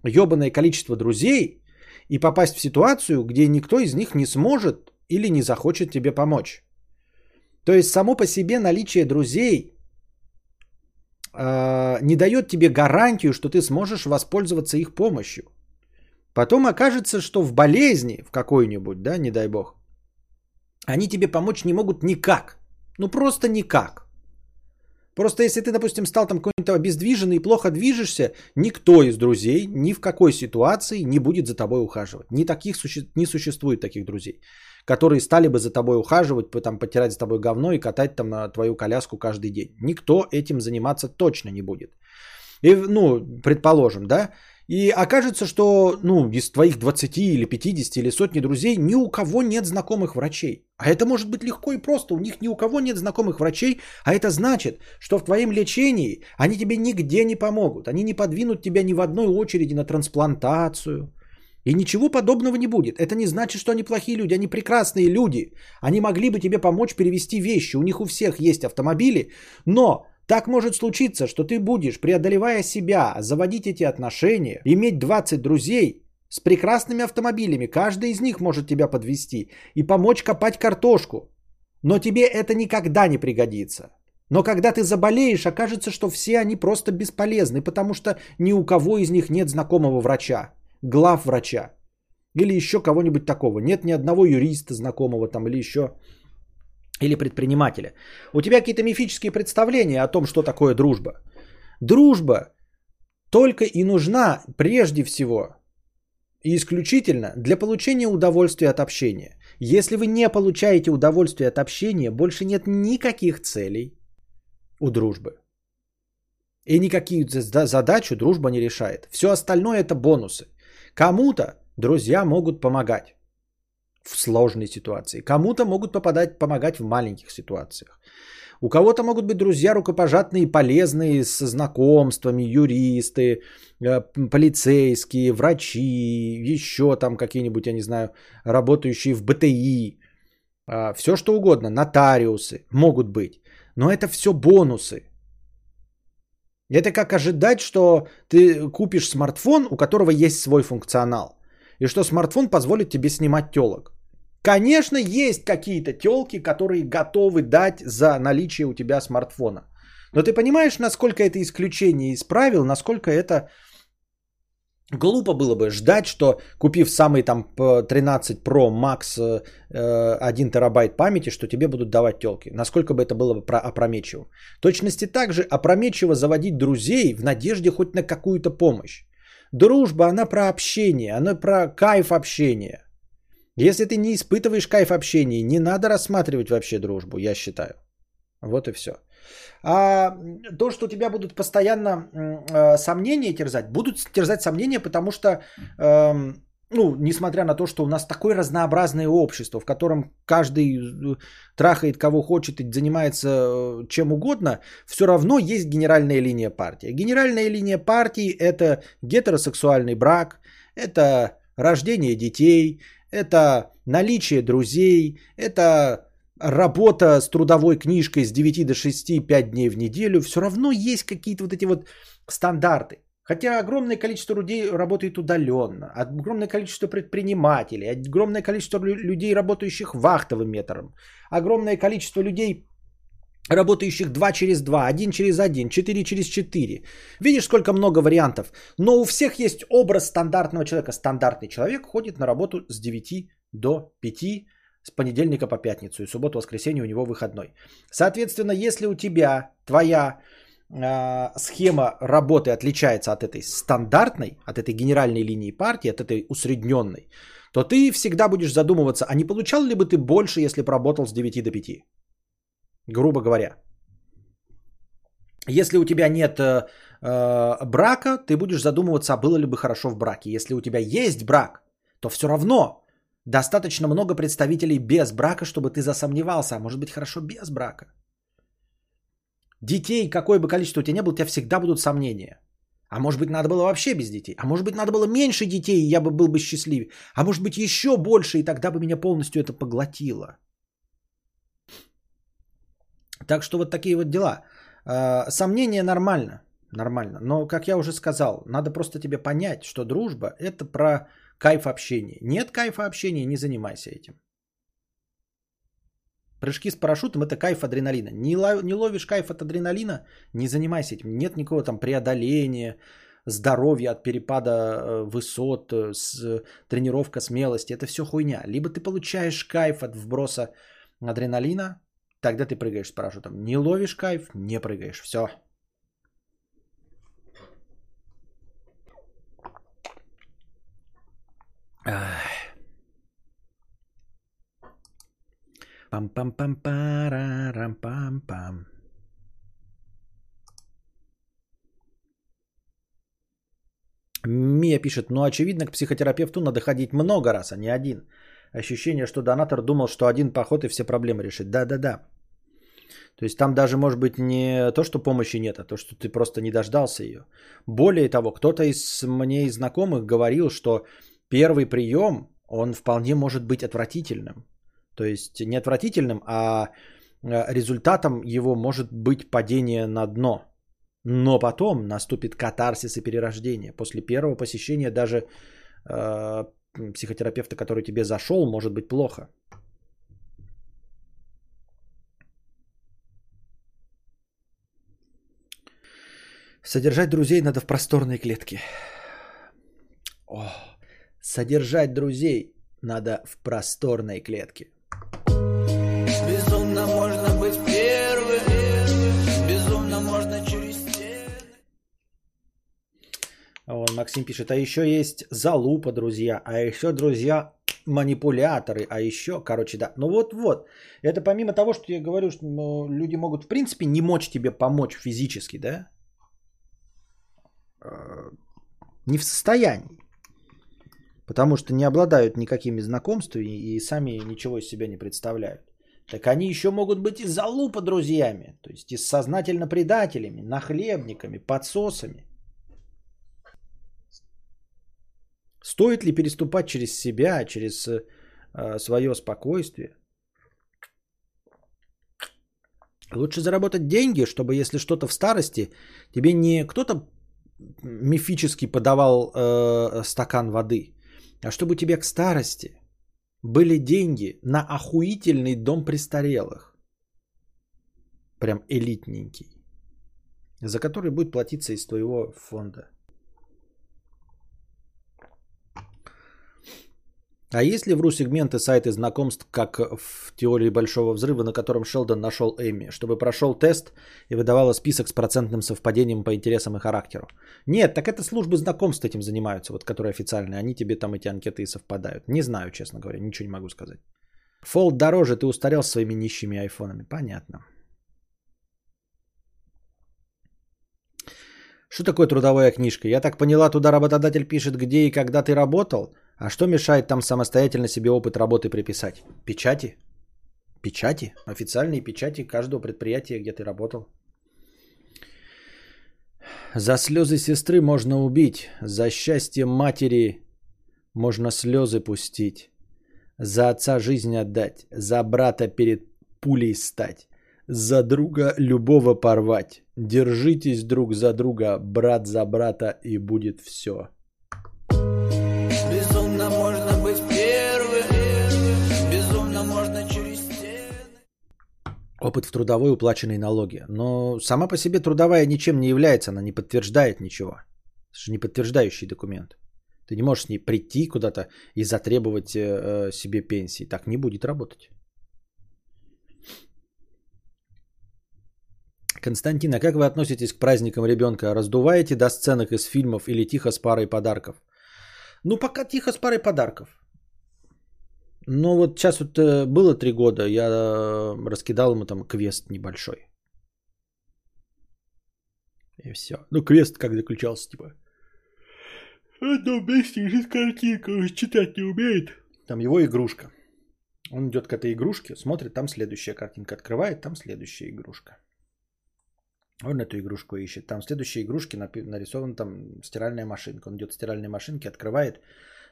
ебаное количество друзей и попасть в ситуацию, где никто из них не сможет или не захочет тебе помочь. То есть само по себе наличие друзей не дает тебе гарантию, что ты сможешь воспользоваться их помощью. Потом окажется, что в болезни в какой-нибудь, да, не дай бог, они тебе помочь не могут никак. Ну просто никак. Просто если ты, допустим, стал там какой-то обездвиженный и плохо движешься, никто из друзей ни в какой ситуации не будет за тобой ухаживать. Ни таких суще... не существует таких друзей, которые стали бы за тобой ухаживать, там, потирать за тобой говно и катать там твою коляску каждый день. Никто этим заниматься точно не будет. И, ну, предположим, да, и окажется, что ну, из твоих 20 или 50 или сотни друзей ни у кого нет знакомых врачей. А это может быть легко и просто. У них ни у кого нет знакомых врачей, а это значит, что в твоем лечении они тебе нигде не помогут. Они не подвинут тебя ни в одной очереди на трансплантацию. И ничего подобного не будет. Это не значит, что они плохие люди. Они прекрасные люди. Они могли бы тебе помочь перевести вещи. У них у всех есть автомобили. Но так может случиться, что ты будешь, преодолевая себя, заводить эти отношения, иметь 20 друзей с прекрасными автомобилями, каждый из них может тебя подвести и помочь копать картошку. Но тебе это никогда не пригодится. Но когда ты заболеешь, окажется, что все они просто бесполезны, потому что ни у кого из них нет знакомого врача, глав врача или еще кого-нибудь такого. Нет ни одного юриста знакомого там или еще или предпринимателя. У тебя какие-то мифические представления о том, что такое дружба. Дружба только и нужна прежде всего и исключительно для получения удовольствия от общения. Если вы не получаете удовольствие от общения, больше нет никаких целей у дружбы. И никакие задачи дружба не решает. Все остальное это бонусы. Кому-то друзья могут помогать в сложной ситуации. Кому-то могут попадать, помогать в маленьких ситуациях. У кого-то могут быть друзья рукопожатные, полезные, с знакомствами, юристы, э, полицейские, врачи, еще там какие-нибудь, я не знаю, работающие в БТИ, а, все что угодно, нотариусы могут быть. Но это все бонусы. Это как ожидать, что ты купишь смартфон, у которого есть свой функционал. И что смартфон позволит тебе снимать телок. Конечно, есть какие-то телки, которые готовы дать за наличие у тебя смартфона. Но ты понимаешь, насколько это исключение из правил, насколько это глупо было бы ждать, что купив самый там 13 Pro Max 1 терабайт памяти, что тебе будут давать телки. Насколько бы это было бы опрометчиво. Точности также опрометчиво заводить друзей в надежде хоть на какую-то помощь. Дружба, она про общение, она про кайф общения. Если ты не испытываешь кайф общения, не надо рассматривать вообще дружбу, я считаю. Вот и все. А то, что у тебя будут постоянно э, сомнения терзать, будут терзать сомнения, потому что, э, ну, несмотря на то, что у нас такое разнообразное общество, в котором каждый э, трахает кого хочет и занимается э, чем угодно, все равно есть генеральная линия партии. Генеральная линия партии это гетеросексуальный брак, это рождение детей, это наличие друзей, это работа с трудовой книжкой с 9 до 6, 5 дней в неделю, все равно есть какие-то вот эти вот стандарты. Хотя огромное количество людей работает удаленно, огромное количество предпринимателей, огромное количество людей, работающих вахтовым метром, огромное количество людей, работающих 2 через 2, 1 через 1, 4 через 4. Видишь, сколько много вариантов. Но у всех есть образ стандартного человека. Стандартный человек ходит на работу с 9 до 5, с понедельника по пятницу. И субботу, воскресенье у него выходной. Соответственно, если у тебя твоя э, схема работы отличается от этой стандартной, от этой генеральной линии партии, от этой усредненной, то ты всегда будешь задумываться, а не получал ли бы ты больше, если бы работал с 9 до 5? грубо говоря. Если у тебя нет э, э, брака, ты будешь задумываться, а было ли бы хорошо в браке. Если у тебя есть брак, то все равно достаточно много представителей без брака, чтобы ты засомневался, а может быть хорошо без брака. Детей, какое бы количество у тебя не было, у тебя всегда будут сомнения. А может быть, надо было вообще без детей. А может быть, надо было меньше детей, и я бы был бы счастливее. А может быть, еще больше, и тогда бы меня полностью это поглотило. Так что вот такие вот дела. А, сомнения нормально, нормально. Но, как я уже сказал, надо просто тебе понять, что дружба – это про кайф общения. Нет кайфа общения, не занимайся этим. Прыжки с парашютом – это кайф адреналина. Не, лов, не ловишь кайф от адреналина, не занимайся этим. Нет никакого там преодоления, здоровья от перепада э, высот, э, с, тренировка смелости. Это все хуйня. Либо ты получаешь кайф от вброса адреналина, тогда ты прыгаешь с парашютом. Не ловишь кайф, не прыгаешь. Все. Пам-пам-пам-парам-пам-пам. Мия пишет, ну очевидно, к психотерапевту надо ходить много раз, а не один. Ощущение, что донатор думал, что один поход и все проблемы решит. Да-да-да. То есть там даже может быть не то, что помощи нет, а то, что ты просто не дождался ее. Более того, кто-то из мне из знакомых говорил, что первый прием, он вполне может быть отвратительным. То есть не отвратительным, а э, результатом его может быть падение на дно. Но потом наступит катарсис и перерождение. После первого посещения даже э, психотерапевта, который тебе зашел, может быть плохо. Содержать друзей надо в просторной клетке. О, содержать друзей надо в просторной клетке. Безумно можно быть первым, безумно можно через Вон Максим пишет, а еще есть залупа, друзья, а еще, друзья, манипуляторы, а еще, короче, да. Ну вот-вот, это помимо того, что я говорю, что ну, люди могут, в принципе, не мочь тебе помочь физически, да, э, не в состоянии, потому что не обладают никакими знакомствами и сами ничего из себя не представляют. Так они еще могут быть и залупа друзьями, то есть и сознательно предателями, нахлебниками, подсосами. Стоит ли переступать через себя, через э, свое спокойствие? Лучше заработать деньги, чтобы если что-то в старости, тебе не кто-то мифически подавал э, стакан воды, а чтобы тебе к старости были деньги на охуительный дом престарелых. Прям элитненький. За который будет платиться из твоего фонда. А есть ли в РУ сегменты сайты знакомств, как в теории Большого Взрыва, на котором Шелдон нашел Эми, чтобы прошел тест и выдавала список с процентным совпадением по интересам и характеру? Нет, так это службы знакомств этим занимаются, вот которые официальные. Они тебе там эти анкеты и совпадают. Не знаю, честно говоря, ничего не могу сказать. Фолд дороже, ты устарел своими нищими айфонами. Понятно. Что такое трудовая книжка? Я так поняла, туда работодатель пишет, где и когда ты работал – а что мешает там самостоятельно себе опыт работы приписать? Печати? Печати? Официальные печати каждого предприятия, где ты работал. За слезы сестры можно убить, за счастье матери можно слезы пустить, за отца жизнь отдать, за брата перед пулей стать, за друга любого порвать. Держитесь друг за друга, брат за брата, и будет все. Опыт в трудовой уплаченной налоги. Но сама по себе трудовая ничем не является, она не подтверждает ничего. Это же не подтверждающий документ. Ты не можешь с ней прийти куда-то и затребовать э, себе пенсии. Так не будет работать. Константин, а как вы относитесь к праздникам ребенка? Раздуваете до сценок из фильмов или тихо с парой подарков? Ну, пока тихо с парой подарков. Ну, вот сейчас вот э, было три года, я раскидал ему там квест небольшой. И все. Ну, квест как заключался, типа. В одном месте лежит картинка, он читать не умеет. Там его игрушка. Он идет к этой игрушке, смотрит, там следующая картинка открывает, там следующая игрушка. Он эту игрушку ищет. Там в следующей игрушке нарисована там стиральная машинка. Он идет к стиральной машинке, открывает.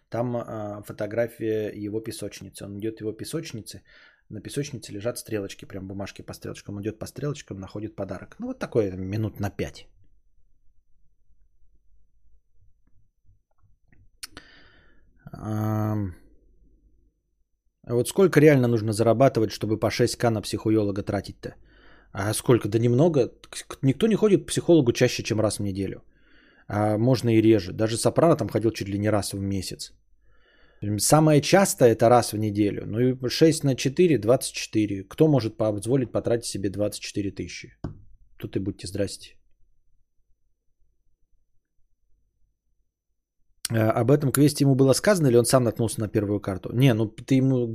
Там э, фотография его песочницы. Он идет его песочнице. На песочнице лежат стрелочки, прям бумажки по стрелочкам. Он идет по стрелочкам, находит подарок. Ну вот такое минут на пять. А вот сколько реально нужно зарабатывать, чтобы по 6к на психуолога тратить-то? А сколько? Да немного. Никто не ходит к психологу чаще, чем раз в неделю. А можно и реже. Даже Сопрано там ходил чуть ли не раз в месяц. Самое частое это раз в неделю. Ну и 6 на 4 – 24. Кто может позволить потратить себе 24 тысячи? Тут и будьте здрасте. А, об этом квесте ему было сказано или он сам наткнулся на первую карту? Не, ну ты ему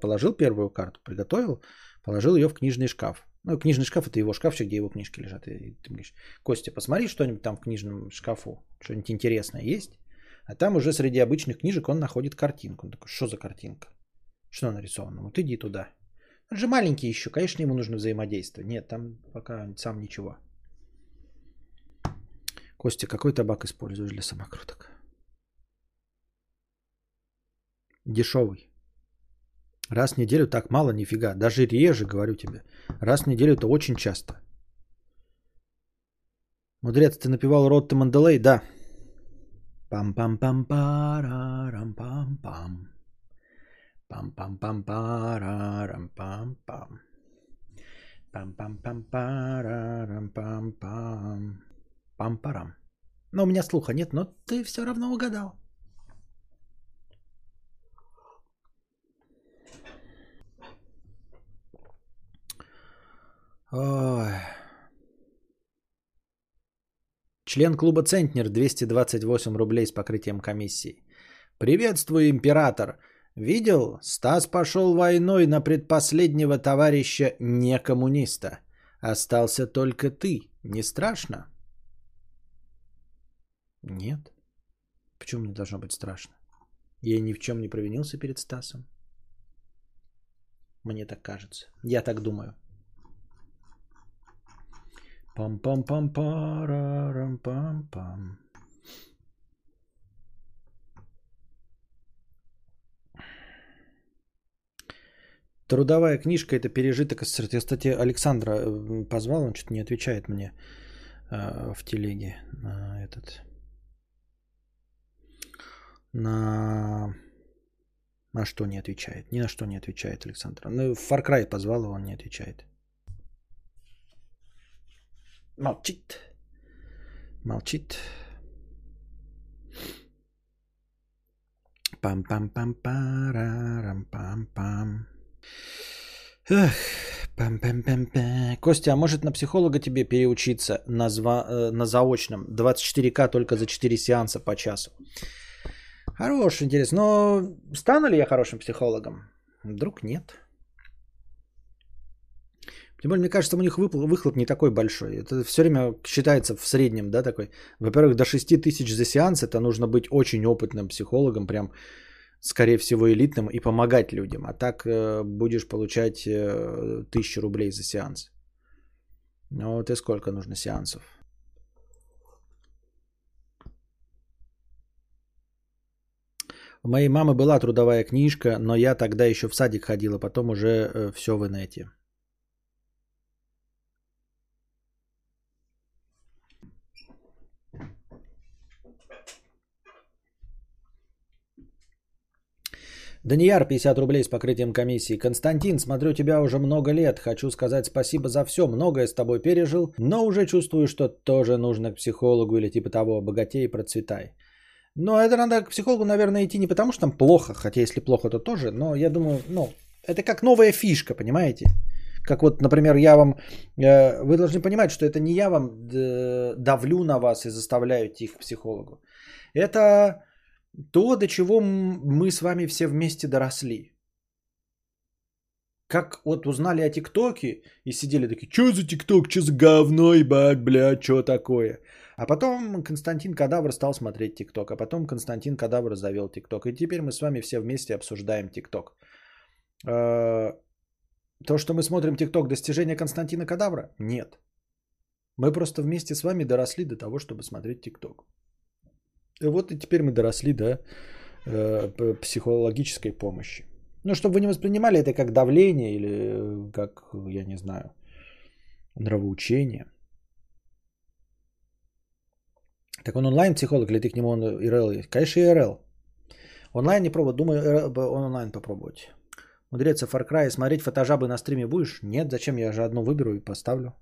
положил первую карту, приготовил, положил ее в книжный шкаф. Ну, книжный шкаф это его шкафчик, где его книжки лежат. И ты говоришь, Костя, посмотри что-нибудь там в книжном шкафу, что-нибудь интересное есть. А там уже среди обычных книжек он находит картинку. Он такой, что за картинка? Что нарисовано? Вот иди туда. Он же маленький еще, конечно, ему нужно взаимодействие. Нет, там пока сам ничего. Костя, какой табак используешь для самокруток? Дешевый. Раз в неделю так мало, нифига. Даже реже, говорю тебе. Раз в неделю это очень часто. Мудрец, ты напевал Рот ты Манделей? Да. Пам-пам-пам-парарам-пам-пам. Пам-пам-пам-парарам-пам-пам. Пам-пам-пам-парарам-пам-пам. Пам-парам. Но у меня слуха нет, но ты все равно угадал. Ой. Член клуба Центнер 228 рублей с покрытием комиссии. Приветствую, император. Видел, Стас пошел войной на предпоследнего товарища не коммуниста. Остался только ты. Не страшно? Нет. Почему мне должно быть страшно? Я ни в чем не провинился перед Стасом. Мне так кажется. Я так думаю. Пам-пам-пам-парам-пам-пам. Трудовая книжка – это пережиток СССР. Я, кстати, Александра э, позвал, он что-то не отвечает мне э, в телеге на этот... На... На что не отвечает? Ни на что не отвечает Александр. Ну, в Far Cry позвал его, он не отвечает. Молчит. Молчит. Пам-пам-пам-парам-пам-пам. Эх, пам-пам-пам-пам. Костя, а может на психолога тебе переучиться на, зва... Э, на заочном? 24к только за 4 сеанса по часу. Хорош, интересно. Но стану ли я хорошим психологом? Вдруг нет. Тем более, мне кажется, у них выхлоп, не такой большой. Это все время считается в среднем, да, такой. Во-первых, до 6 тысяч за сеанс это нужно быть очень опытным психологом, прям, скорее всего, элитным и помогать людям. А так э, будешь получать э, рублей за сеанс. Ну вот и сколько нужно сеансов? У моей мамы была трудовая книжка, но я тогда еще в садик ходила, потом уже э, все в инете. Данияр, 50 рублей с покрытием комиссии. Константин, смотрю тебя уже много лет. Хочу сказать спасибо за все. Многое с тобой пережил, но уже чувствую, что тоже нужно к психологу или типа того. Богатей и процветай. Но это надо к психологу, наверное, идти не потому, что там плохо, хотя если плохо, то тоже. Но я думаю, ну, это как новая фишка, понимаете? Как вот, например, я вам... Э, вы должны понимать, что это не я вам э, давлю на вас и заставляю идти к психологу. Это то, до чего мы с вами все вместе доросли. Как вот узнали о ТикТоке и сидели такие, что за ТикТок, что за говно, ебать, бля, что такое? А потом Константин Кадавр стал смотреть ТикТок, а потом Константин Кадавр завел ТикТок. И теперь мы с вами все вместе обсуждаем ТикТок. А, то, что мы смотрим ТикТок, достижение Константина Кадавра? Нет. Мы просто вместе с вами доросли до того, чтобы смотреть ТикТок. Вот и теперь мы доросли до э, психологической помощи. Ну, чтобы вы не воспринимали это как давление или э, как, я не знаю, нравоучение. Так он онлайн-психолог или ты к нему он ИРЛ есть? Конечно, ИРЛ. Онлайн не пробую, думаю, онлайн попробовать. Мудреться Far Cry, смотреть фотожабы на стриме будешь? Нет, зачем? Я же одну выберу и поставлю.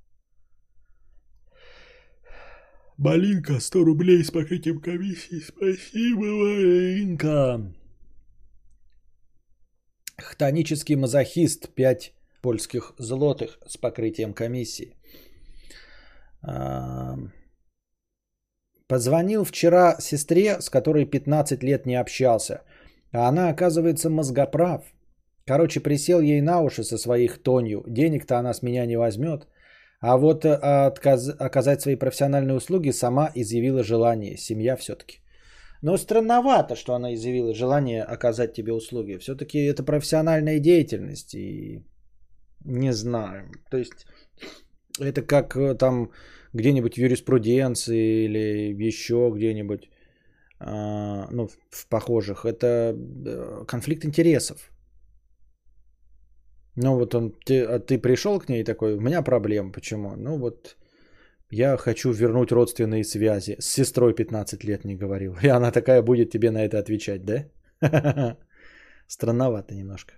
Малинка, 100 рублей с покрытием комиссии. Спасибо, Малинка. Хтонический мазохист 5 польских злотых с покрытием комиссии. А, позвонил вчера сестре, с которой 15 лет не общался. А она, оказывается, мозгоправ. Короче, присел ей на уши со своих тонью. Денег-то она с меня не возьмет. А вот э, отказ... оказать свои профессиональные услуги сама изъявила желание. Семья все-таки. Но странновато, что она изъявила желание оказать тебе услуги. Все-таки это профессиональная деятельность. И не знаю. То есть это как э, там где-нибудь в юриспруденции или еще где-нибудь, а, ну, в похожих. Это э, конфликт интересов. Ну вот он, ты, а ты пришел к ней такой, у меня проблема, почему? Ну вот я хочу вернуть родственные связи. С сестрой 15 лет не говорил. И она такая будет тебе на это отвечать, да? Странновато немножко.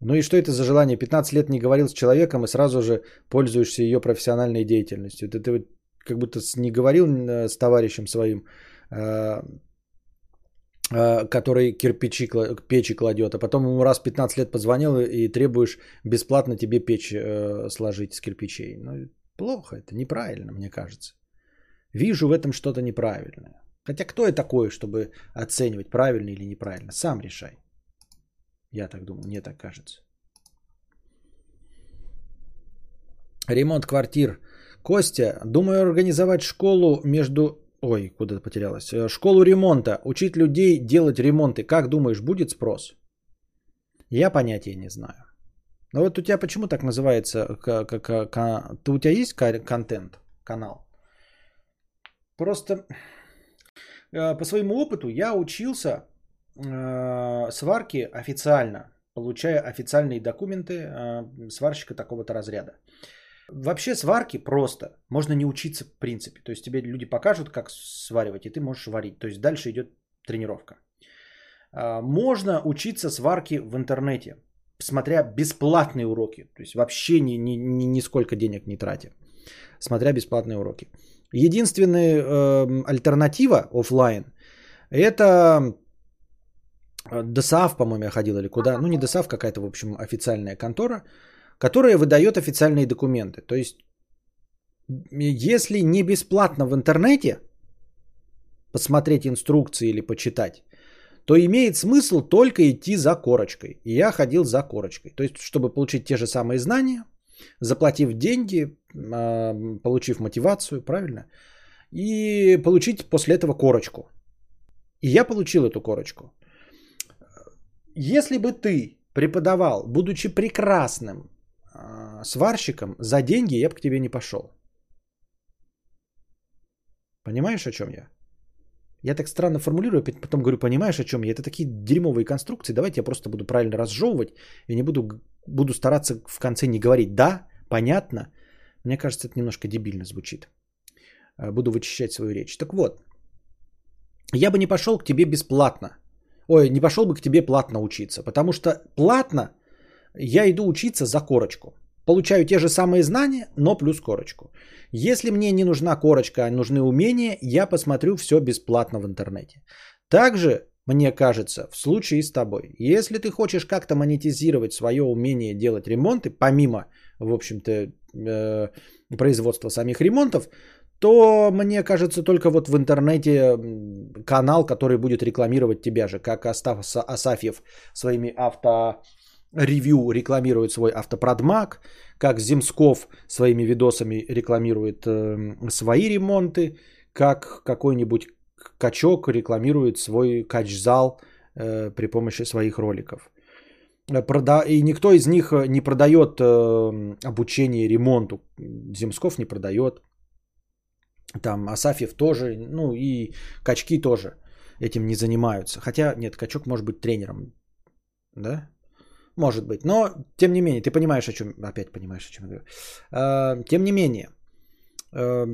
Ну и что это за желание? 15 лет не говорил с человеком и сразу же пользуешься ее профессиональной деятельностью. Ты, ты как будто не говорил э, с товарищем своим, э, который кирпичи, печи кладет, а потом ему раз 15 лет позвонил и требуешь бесплатно тебе печь сложить с кирпичей. Ну, плохо это, неправильно, мне кажется. Вижу в этом что-то неправильное. Хотя кто я такой, чтобы оценивать, правильно или неправильно? Сам решай. Я так думаю, мне так кажется. Ремонт квартир. Костя, думаю организовать школу между... Ой, куда потерялась. Э, школу ремонта. Учить людей делать ремонты. Как думаешь, будет спрос? Я понятия не знаю. Но вот у тебя почему так называется? Как, как, у тебя есть контент, канал? Просто э, по своему опыту я учился э, сварки официально, получая официальные документы сварщика такого-то разряда. Вообще сварки просто. Можно не учиться в принципе. То есть тебе люди покажут, как сваривать, и ты можешь варить. То есть дальше идет тренировка. Э, можно учиться сварке в интернете, смотря бесплатные уроки. То есть вообще ни, ни, ни, нисколько денег не тратя. Смотря бесплатные уроки. Единственная э, альтернатива офлайн это ДСАВ, по-моему, я ходил или куда. Ну, не ДСАВ, какая-то, в общем, официальная контора, которая выдает официальные документы. То есть, если не бесплатно в интернете посмотреть инструкции или почитать, то имеет смысл только идти за корочкой. И я ходил за корочкой. То есть, чтобы получить те же самые знания, заплатив деньги, а, получив мотивацию, правильно? И получить после этого корочку. И я получил эту корочку. Если бы ты преподавал, будучи прекрасным сварщиком, за деньги я бы к тебе не пошел. Понимаешь, о чем я? Я так странно формулирую, потом говорю, понимаешь, о чем я? Это такие дерьмовые конструкции, давайте я просто буду правильно разжевывать и не буду, буду стараться в конце не говорить «да», «понятно». Мне кажется, это немножко дебильно звучит. Э, буду вычищать свою речь. Так вот, я бы не пошел к тебе бесплатно – ой, не пошел бы к тебе платно учиться, потому что платно я иду учиться за корочку. Получаю те же самые знания, но плюс корочку. Если мне не нужна корочка, а нужны умения, я посмотрю все бесплатно в интернете. Также, мне кажется, в случае с тобой, если ты хочешь как-то монетизировать свое умение делать ремонты, помимо, в общем-то, э, производства самих ремонтов, то, мне кажется, только вот в интернете канал, который будет рекламировать тебя же, как Остав Асафьев своими авторевью рекламирует свой автопродмаг, как Земсков своими видосами рекламирует э, свои ремонты, как какой-нибудь качок рекламирует свой качзал э, при помощи своих роликов. Прода... И никто из них не продает э, обучение ремонту. Земсков не продает. Там Асафьев тоже, ну и качки тоже этим не занимаются. Хотя, нет, качок может быть тренером. Да? Может быть. Но, тем не менее, ты понимаешь, о чем... Опять понимаешь, о чем я говорю. А, тем не менее, а,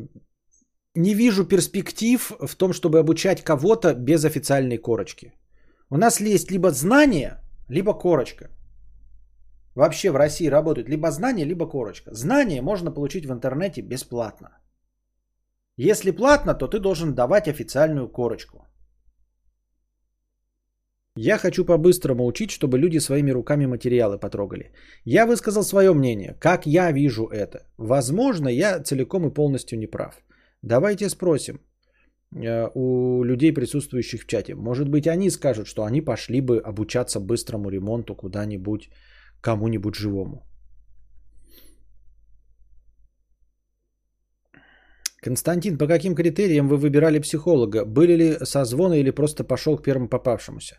не вижу перспектив в том, чтобы обучать кого-то без официальной корочки. У нас есть либо знание, либо корочка. Вообще в России работают либо знание, либо корочка. Знание можно получить в интернете бесплатно. Если платно, то ты должен давать официальную корочку. Я хочу по-быстрому учить, чтобы люди своими руками материалы потрогали. Я высказал свое мнение, как я вижу это. Возможно, я целиком и полностью не прав. Давайте спросим э, у людей, присутствующих в чате. Может быть, они скажут, что они пошли бы обучаться быстрому ремонту куда-нибудь, кому-нибудь живому. Константин, по каким критериям вы выбирали психолога? Были ли созвоны или просто пошел к первому попавшемуся?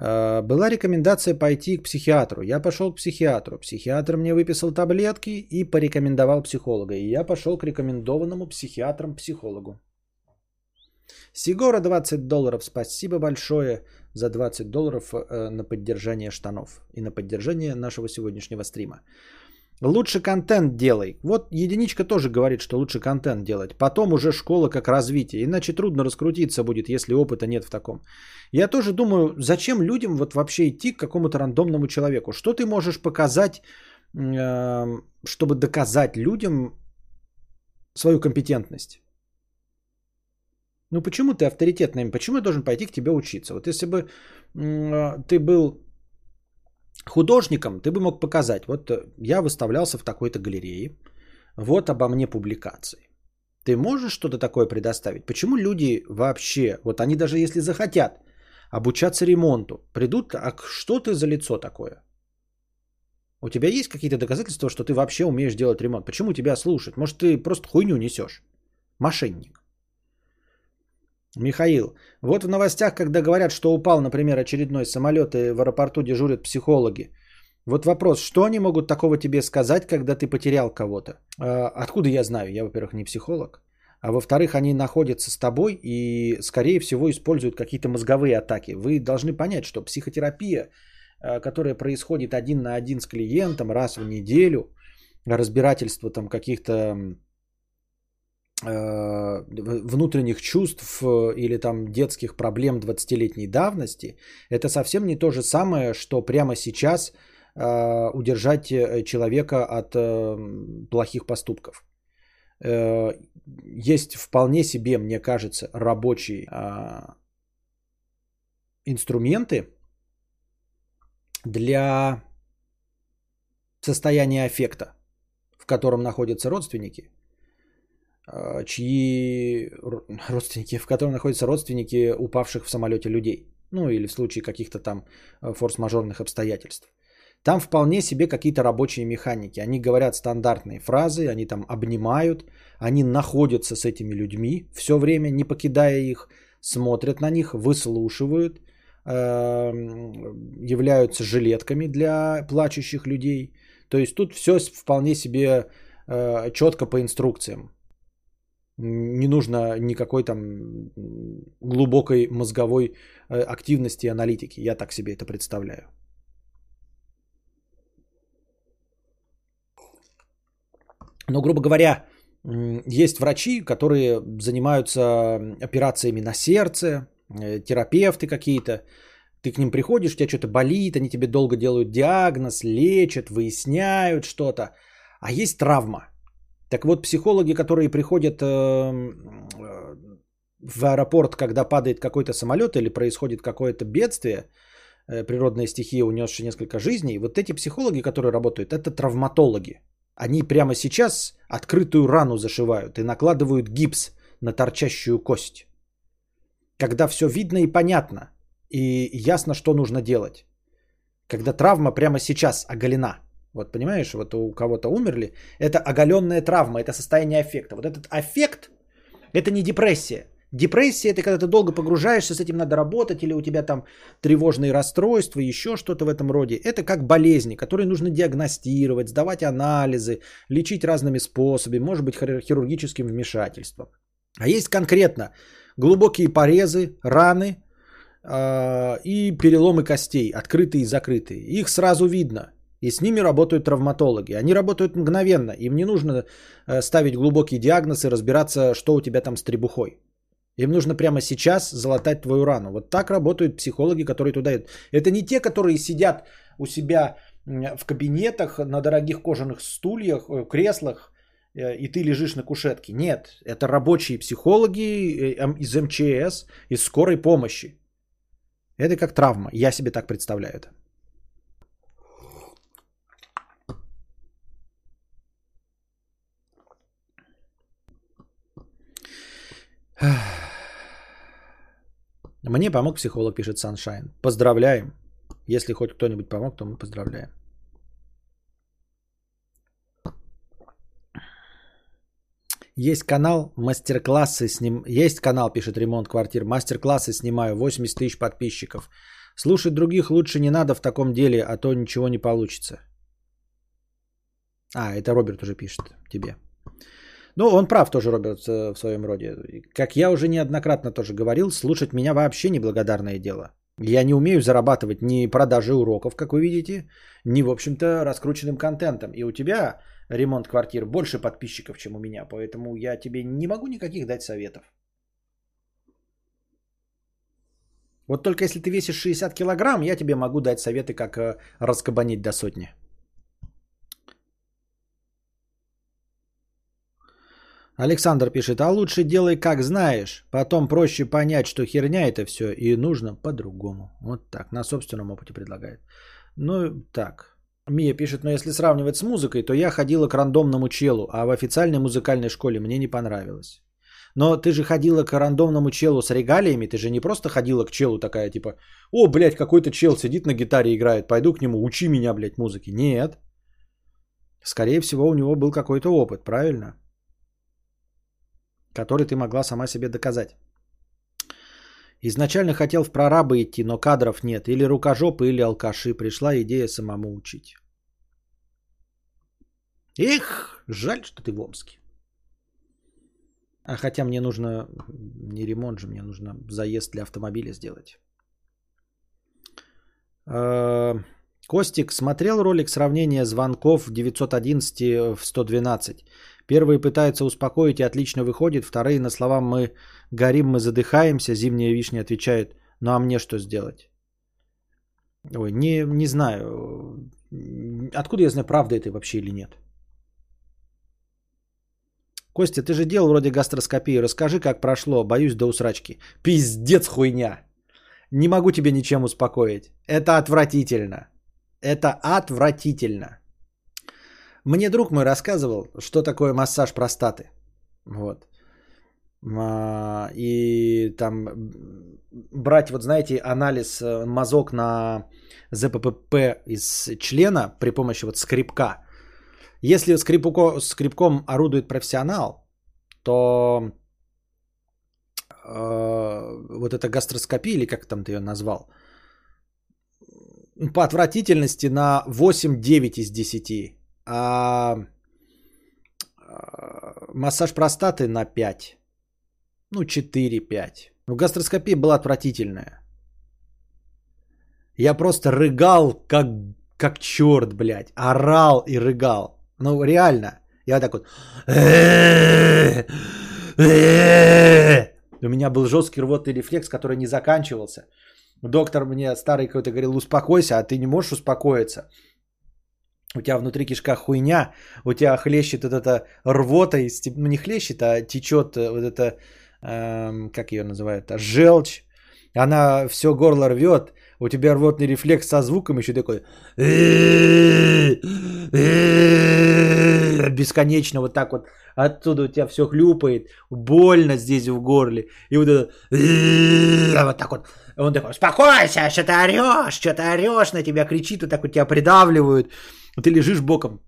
Э, была рекомендация пойти к психиатру. Я пошел к психиатру. Психиатр мне выписал таблетки и порекомендовал психолога. И я пошел к рекомендованному психиатром психологу. Сигора 20 долларов. Спасибо большое за 20 долларов э, на поддержание штанов и на поддержание нашего сегодняшнего стрима. Лучше контент делай. Вот единичка тоже говорит, что лучше контент делать. Потом уже школа как развитие. Иначе трудно раскрутиться будет, если опыта нет в таком. Я тоже думаю, зачем людям вот вообще идти к какому-то рандомному человеку? Что ты можешь показать, эм, чтобы доказать людям свою компетентность? Ну почему ты авторитетный? Почему я должен пойти к тебе учиться? Вот если бы э, ты был художником ты бы мог показать, вот э, я выставлялся в такой-то галерее, вот обо мне публикации. Ты можешь что-то такое предоставить? Почему люди вообще, вот они даже если захотят обучаться ремонту, придут, а что ты за лицо такое? У тебя есть какие-то доказательства, что ты вообще умеешь делать ремонт? Почему тебя слушать? Может, ты просто хуйню несешь? Мошенник. Михаил, вот в новостях, когда говорят, что упал, например, очередной самолет и в аэропорту дежурят психологи. Вот вопрос, что они могут такого тебе сказать, когда ты потерял кого-то? А, откуда я знаю? Я, во-первых, не психолог. А во-вторых, они находятся с тобой и, скорее всего, используют какие-то мозговые атаки. Вы должны понять, что психотерапия, а, которая происходит один на один с клиентом раз в неделю, разбирательство там каких-то внутренних чувств э, или там детских проблем 20-летней давности, это совсем не то же самое, что прямо сейчас э, удержать человека от плохих поступков. Есть вполне себе, мне кажется, рабочие инструменты для состояния аффекта, в котором находятся родственники – чьи родственники, в котором находятся родственники упавших в самолете людей. Ну или в случае каких-то там э, форс-мажорных обстоятельств. Там вполне себе какие-то рабочие механики. Они говорят стандартные фразы, они там обнимают, они находятся с этими людьми все время, не покидая их, смотрят на них, выслушивают, эм, являются жилетками для плачущих людей. То есть тут все вполне себе э, четко по инструкциям. Не нужно никакой там глубокой мозговой э, активности и аналитики. Я так себе это представляю. Но, грубо говоря, есть врачи, которые занимаются операциями на сердце, э, терапевты какие-то. Ты к ним приходишь, у тебя что-то болит, они тебе долго делают диагноз, лечат, выясняют что-то. А есть травма. Так вот, психологи, которые приходят эм, э, в аэропорт, когда падает какой-то самолет или происходит какое-то бедствие, э, природная стихия, унесшая несколько жизней, вот эти психологи, которые работают, это травматологи. Они прямо сейчас открытую рану зашивают и накладывают гипс на торчащую кость. Когда все видно и понятно, и ясно, что нужно делать. Когда травма прямо сейчас оголена – вот понимаешь, вот у кого-то умерли, это оголенная травма, это состояние аффекта. Вот этот аффект, это не депрессия. Депрессия это когда ты долго погружаешься, с этим надо работать, или у тебя там тревожные расстройства, еще что-то в этом роде. Это как болезни, которые нужно диагностировать, сдавать анализы, лечить разными способами, может быть хирургическим вмешательством. А есть конкретно глубокие порезы, раны э, и переломы костей, открытые и закрытые. Их сразу видно. И с ними работают травматологи. Они работают мгновенно. Им не нужно э, ставить глубокий диагноз и разбираться, что у тебя там с требухой. Им нужно прямо сейчас залатать твою рану. Вот так работают психологи, которые туда идут. Это не те, которые сидят у себя в кабинетах на дорогих кожаных стульях, э, креслах, э, и ты лежишь на кушетке. Нет, это рабочие психологи из МЧС, из скорой помощи. Это как травма. Я себе так представляю это. Мне помог психолог, пишет Sunshine. Поздравляем. Если хоть кто-нибудь помог, то мы поздравляем. Есть канал, мастер-классы с ним. Есть канал, пишет ремонт квартир. Мастер-классы снимаю, 80 тысяч подписчиков. Слушать других лучше не надо в таком деле, а то ничего не получится. А, это Роберт уже пишет тебе. Ну, он прав тоже, Роберт, э, в своем роде. Как я уже неоднократно тоже говорил, слушать меня вообще неблагодарное дело. Я не умею зарабатывать ни продажи уроков, как вы видите, ни, в общем-то, раскрученным контентом. И у тебя ремонт квартир больше подписчиков, чем у меня, поэтому я тебе не могу никаких дать советов. Вот только если ты весишь 60 килограмм, я тебе могу дать советы, как э, раскабанить до сотни. Александр пишет, а лучше делай как знаешь, потом проще понять, что херня это все и нужно по-другому. Вот так, на собственном опыте предлагает. Ну так, Мия пишет, но если сравнивать с музыкой, то я ходила к рандомному челу, а в официальной музыкальной школе мне не понравилось. Но ты же ходила к рандомному челу с регалиями, ты же не просто ходила к челу такая, типа, о, блядь, какой-то чел сидит на гитаре играет, пойду к нему, учи меня, блядь, музыке. Нет. Скорее всего, у него был какой-то опыт, правильно? Который ты могла сама себе доказать. Изначально хотел в прорабы идти, но кадров нет. Или рукожопы, или алкаши. Пришла идея самому учить. Эх, жаль, что ты в Омске. А хотя мне нужно не ремонт же, мне нужно заезд для автомобиля сделать. А, Костик смотрел ролик сравнения звонков 911 в 112. Первые пытаются успокоить и отлично выходит. Вторые на слова мы горим, мы задыхаемся. Зимняя вишня отвечает, ну а мне что сделать? Ой, не, не знаю. Откуда я знаю, правда это вообще или нет? Костя, ты же делал вроде гастроскопию. Расскажи, как прошло. Боюсь до усрачки. Пиздец хуйня. Не могу тебе ничем успокоить. Это отвратительно. Это отвратительно. Мне друг мой рассказывал, что такое массаж простаты. Вот. А, и там брать, вот знаете, анализ э, мазок на ЗППП из члена при помощи вот скрипка. Если скрипуко, скрипком орудует профессионал, то э, вот эта гастроскопия, или как там ты ее назвал, по отвратительности на 8-9 из 10 а, а массаж простаты на 5. Ну, 4-5. Ну, гастроскопия была отвратительная. Я просто рыгал, как, как черт, блядь. Орал и рыгал. Ну, реально. Я так вот... У меня был жесткий рвотный рефлекс, который не заканчивался. Доктор мне старый какой-то говорил, успокойся, а ты не можешь успокоиться у тебя внутри кишка хуйня, у тебя хлещет вот эта рвота, ну не хлещет, а течет э, вот это, эм, как ее называют, а желчь, она все горло рвет, у тебя рвотный рефлекс со звуком еще такой. Бесконечно вот так вот. Оттуда у тебя все хлюпает, больно здесь в горле, и вот это вот так вот, он такой, успокойся, что ты орешь, что ты орешь, на тебя! Кричит, вот так вот тебя придавливают, ты лежишь боком.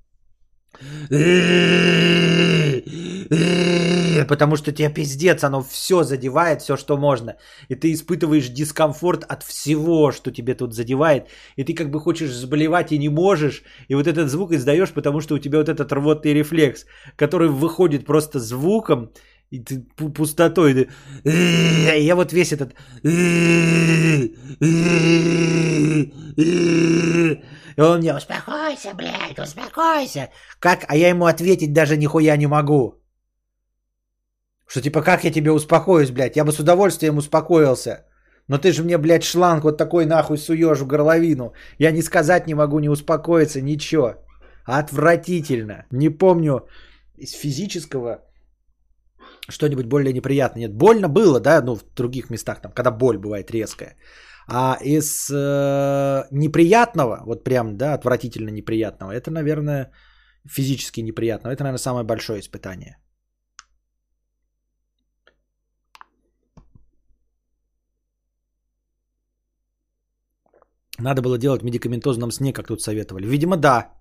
Потому что тебе пиздец, оно все задевает, все, что можно. И ты испытываешь дискомфорт от всего, что тебе тут задевает. И ты как бы хочешь заболевать и не можешь. И вот этот звук издаешь, потому что у тебя вот этот рвотный рефлекс, который выходит просто звуком, и ты пустотой. Ты... Я вот весь этот... И он мне, успокойся, блядь, успокойся. Как? А я ему ответить даже нихуя не могу. Что типа, как я тебе успокоюсь, блядь? Я бы с удовольствием успокоился. Но ты же мне, блядь, шланг вот такой нахуй суешь в горловину. Я не сказать не могу, не успокоиться, ничего. Отвратительно. Не помню из физического что-нибудь более неприятное. Нет, больно было, да, ну, в других местах, там, когда боль бывает резкая. А из э, неприятного, вот прям, да, отвратительно неприятного, это, наверное, физически неприятного, это, наверное, самое большое испытание. Надо было делать в медикаментозном сне, как тут советовали. Видимо, да.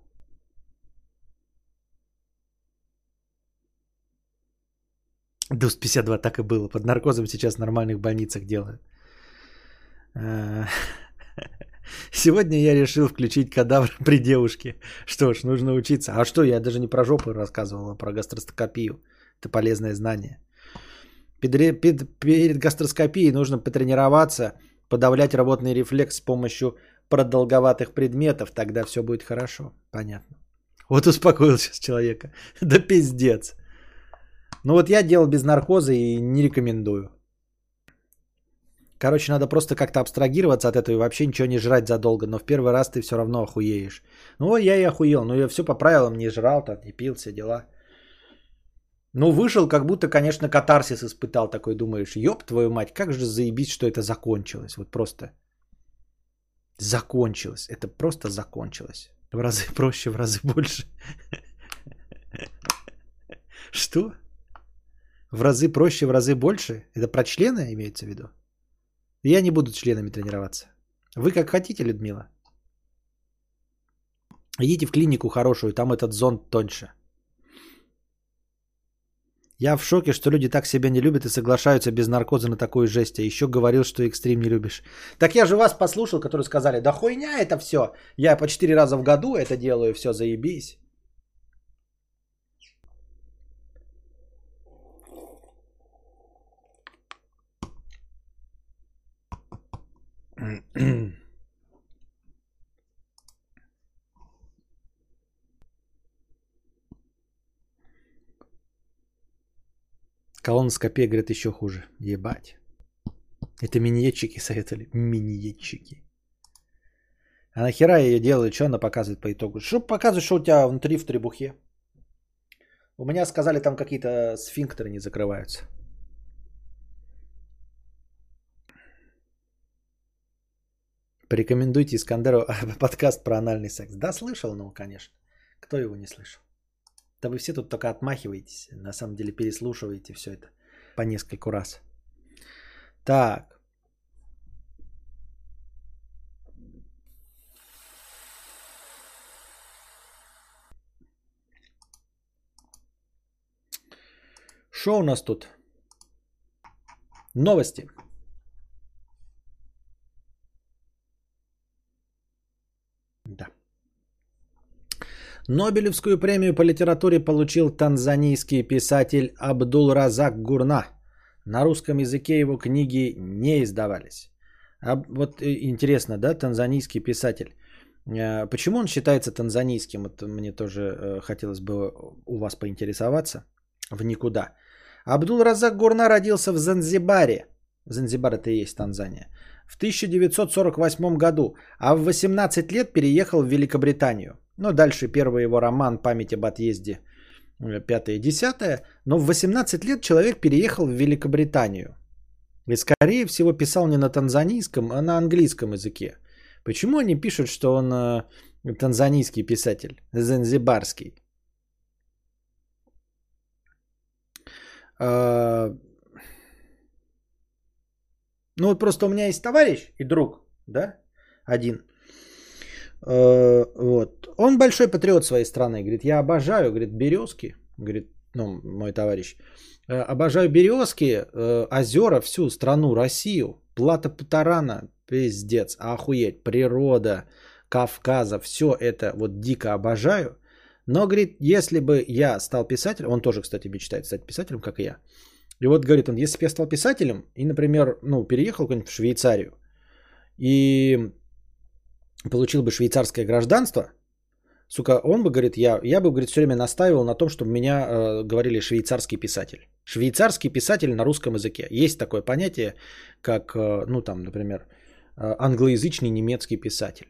Дус 52 так и было. Под наркозом сейчас в нормальных больницах делают. А, сегодня я решил включить кадавр при девушке. Что ж, нужно учиться. А что, я даже не про жопу рассказывал, а про гастроскопию. Это полезное знание. Перед, гастроскопией нужно потренироваться, подавлять работный рефлекс с помощью продолговатых предметов. Тогда все будет хорошо. Понятно. Вот успокоил сейчас человека. Да пиздец. Ну вот я делал без наркоза и не рекомендую. Короче, надо просто как-то абстрагироваться от этого и вообще ничего не жрать задолго. Но в первый раз ты все равно охуеешь. Ну, я и охуел. Ну, я все по правилам не жрал, там, не пил, все дела. Ну, вышел, как будто, конечно, катарсис испытал. Такой думаешь, ёб твою мать, как же заебись, что это закончилось. Вот просто закончилось. Это просто закончилось. В разы проще, в разы больше. Что? В разы проще, в разы больше? Это про члены имеется в виду? Я не буду членами тренироваться. Вы как хотите, Людмила. Идите в клинику хорошую, там этот зонд тоньше. Я в шоке, что люди так себя не любят и соглашаются без наркоза на такую жесть. А еще говорил, что экстрим не любишь. Так я же вас послушал, которые сказали, да хуйня это все. Я по 4 раза в году это делаю, все, заебись. Колоноскопия, говорят, еще хуже. Ебать. Это миниетчики советовали. Миниетчики. А нахера я ее делаю? Что она показывает по итогу? Что показывает, что у тебя внутри в требухе? У меня сказали, там какие-то сфинктеры не закрываются. Порекомендуйте Искандеру подкаст про анальный секс. Да, слышал, ну, конечно. Кто его не слышал? Да вы все тут только отмахиваетесь. На самом деле переслушиваете все это по нескольку раз. Так. Что у нас тут? Новости. Да. Нобелевскую премию по литературе получил танзанийский писатель Абдул Разак Гурна. На русском языке его книги не издавались. А вот э, интересно, да, танзанийский писатель. Э, почему он считается танзанийским? Это мне тоже э, хотелось бы у вас поинтересоваться. В никуда. Абдул Разак Гурна родился в Занзибаре. Занзибар это и есть Танзания в 1948 году, а в 18 лет переехал в Великобританию. Ну, дальше первый его роман «Память об отъезде» э, пятое и десятое. Но в 18 лет человек переехал в Великобританию. И, скорее всего, писал не на танзанийском, а на английском языке. Почему они пишут, что он э, танзанийский писатель, занзибарский? Э, ну вот просто у меня есть товарищ и друг, да, один. Э, вот. Он большой патриот своей страны. Говорит, я обожаю, говорит, березки. Говорит, ну, мой товарищ. «Э, обожаю березки, э, озера, всю страну, Россию. Плата Патарана, пиздец, охуеть, природа, Кавказа, все это вот дико обожаю. Но, говорит, если бы я стал писателем, он тоже, кстати, мечтает стать писателем, как и я. И вот говорит он, если бы я стал писателем и, например, ну, переехал куда-нибудь в Швейцарию и получил бы швейцарское гражданство, сука, он бы, говорит, я, я бы, говорит, все время настаивал на том, чтобы меня э, говорили швейцарский писатель. Швейцарский писатель на русском языке. Есть такое понятие, как, э, ну, там, например, э, англоязычный немецкий писатель.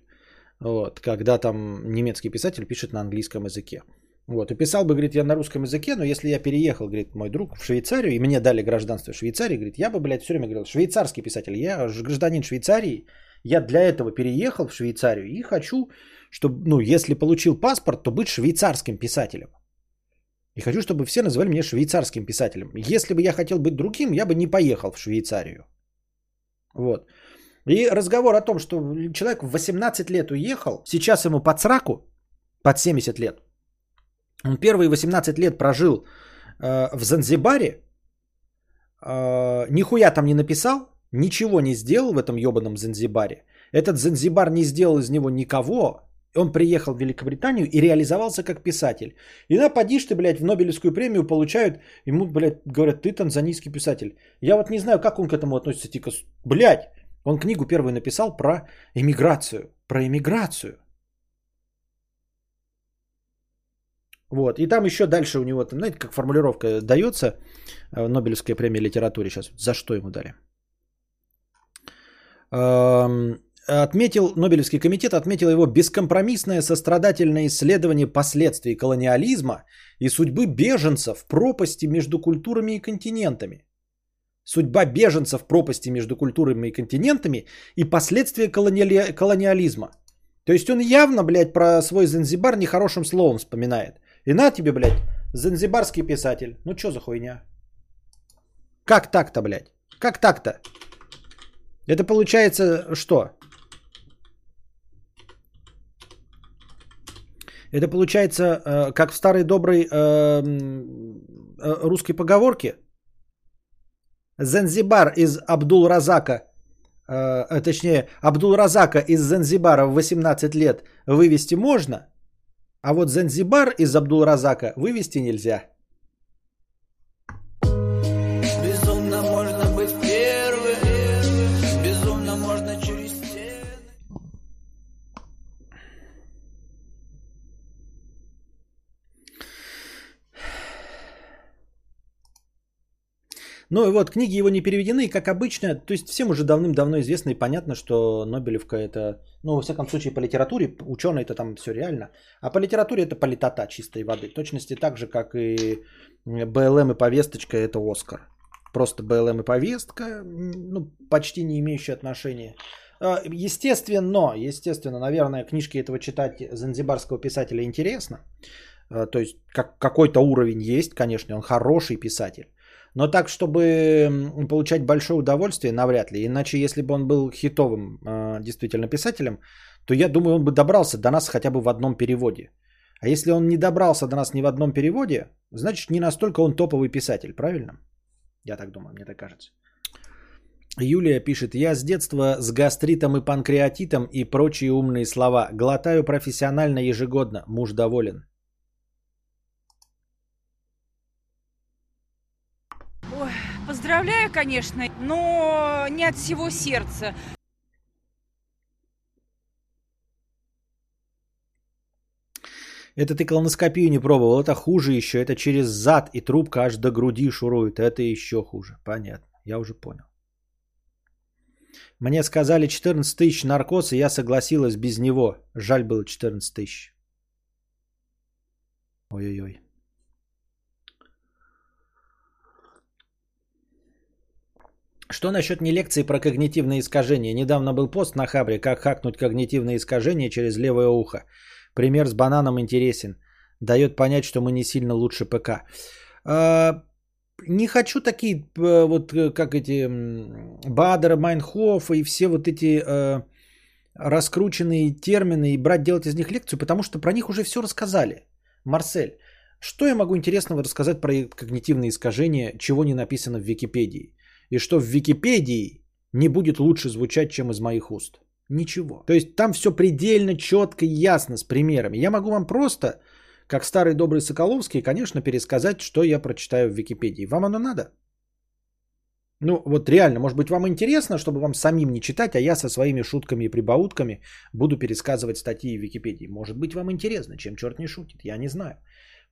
Вот, когда там немецкий писатель пишет на английском языке. Вот, и писал бы, говорит, я на русском языке, но если я переехал, говорит, мой друг в Швейцарию, и мне дали гражданство Швейцарии, говорит, я бы, блядь, все время говорил, швейцарский писатель, я гражданин Швейцарии, я для этого переехал в Швейцарию и хочу, чтобы, ну, если получил паспорт, то быть швейцарским писателем. И хочу, чтобы все называли меня швейцарским писателем. Если бы я хотел быть другим, я бы не поехал в Швейцарию. Вот. И разговор о том, что человек в 18 лет уехал, сейчас ему под сраку, под 70 лет. Он первые 18 лет прожил э, в Занзибаре, э, нихуя там не написал, ничего не сделал в этом ебаном Занзибаре. Этот Занзибар не сделал из него никого, он приехал в Великобританию и реализовался как писатель. И на подишь ты, блядь, в Нобелевскую премию получают, ему, блядь, говорят, ты танзанийский писатель. Я вот не знаю, как он к этому относится, типа, блядь, он книгу первую написал про эмиграцию, про эмиграцию. Вот, и там еще дальше у него, знаете, как формулировка дается, э, Нобелевская премия литературе сейчас, за что ему дали? Отметил, Нобелевский комитет отметил его бескомпромиссное сострадательное исследование последствий колониализма и судьбы беженцев в пропасти между культурами и континентами. Судьба беженцев в пропасти между культурами и континентами и последствия колониали... колониализма. То есть он явно, блядь, про свой Занзибар нехорошим словом вспоминает. И на тебе, блядь, занзибарский писатель. Ну что за хуйня? Как так-то, блядь? Как так-то? Это получается что? Это получается, э, как в старой доброй э, э, русской поговорке. Занзибар из Абдул-Разака, точнее, Абдул-Разака из Занзибара в 18 лет вывести можно, а вот Занзибар из Абдул-Разака вывести нельзя. Ну и вот, книги его не переведены, как обычно, то есть всем уже давным-давно известно и понятно, что Нобелевка это, ну, во всяком случае, по литературе, ученые это там все реально, а по литературе это политота чистой воды, в точности так же, как и БЛМ и повесточка это Оскар. Просто БЛМ и повестка, ну, почти не имеющие отношения. А, естественно, естественно, наверное, книжки этого читать занзибарского писателя интересно. А, то есть как, какой-то уровень есть, конечно, он хороший писатель. Но так, чтобы получать большое удовольствие, навряд ли. Иначе, если бы он был хитовым э, действительно писателем, то я думаю, он бы добрался до нас хотя бы в одном переводе. А если он не добрался до нас ни в одном переводе, значит, не настолько он топовый писатель, правильно? Я так думаю, мне так кажется. Юлия пишет, я с детства с гастритом и панкреатитом и прочие умные слова. Глотаю профессионально ежегодно. Муж доволен. Поздравляю, конечно, но не от всего сердца. Это ты колоноскопию не пробовал, это хуже еще. Это через зад и трубка аж до груди шурует. Это еще хуже. Понятно, я уже понял. Мне сказали 14 тысяч наркоз, и я согласилась без него. Жаль было 14 тысяч. Ой-ой-ой. Что насчет не лекции про когнитивные искажения? Недавно был пост на Хабре, как хакнуть когнитивные искажения через левое ухо. Пример с бананом интересен. Дает понять, что мы не сильно лучше ПК. А, не хочу такие, э, вот э, как эти Бадера, Майнхоф и все вот эти а, раскрученные термины и брать делать из них лекцию, потому что про них уже все рассказали. Марсель, что я могу интересного рассказать про когнитивные искажения, чего не написано в Википедии? И что в Википедии не будет лучше звучать, чем из моих уст. Ничего. То есть там все предельно четко и ясно с примерами. Я могу вам просто, как старый добрый Соколовский, конечно, пересказать, что я прочитаю в Википедии. Вам оно надо? Ну, вот реально, может быть, вам интересно, чтобы вам самим не читать, а я со своими шутками и прибаутками буду пересказывать статьи в Википедии. Может быть, вам интересно, чем черт не шутит, я не знаю.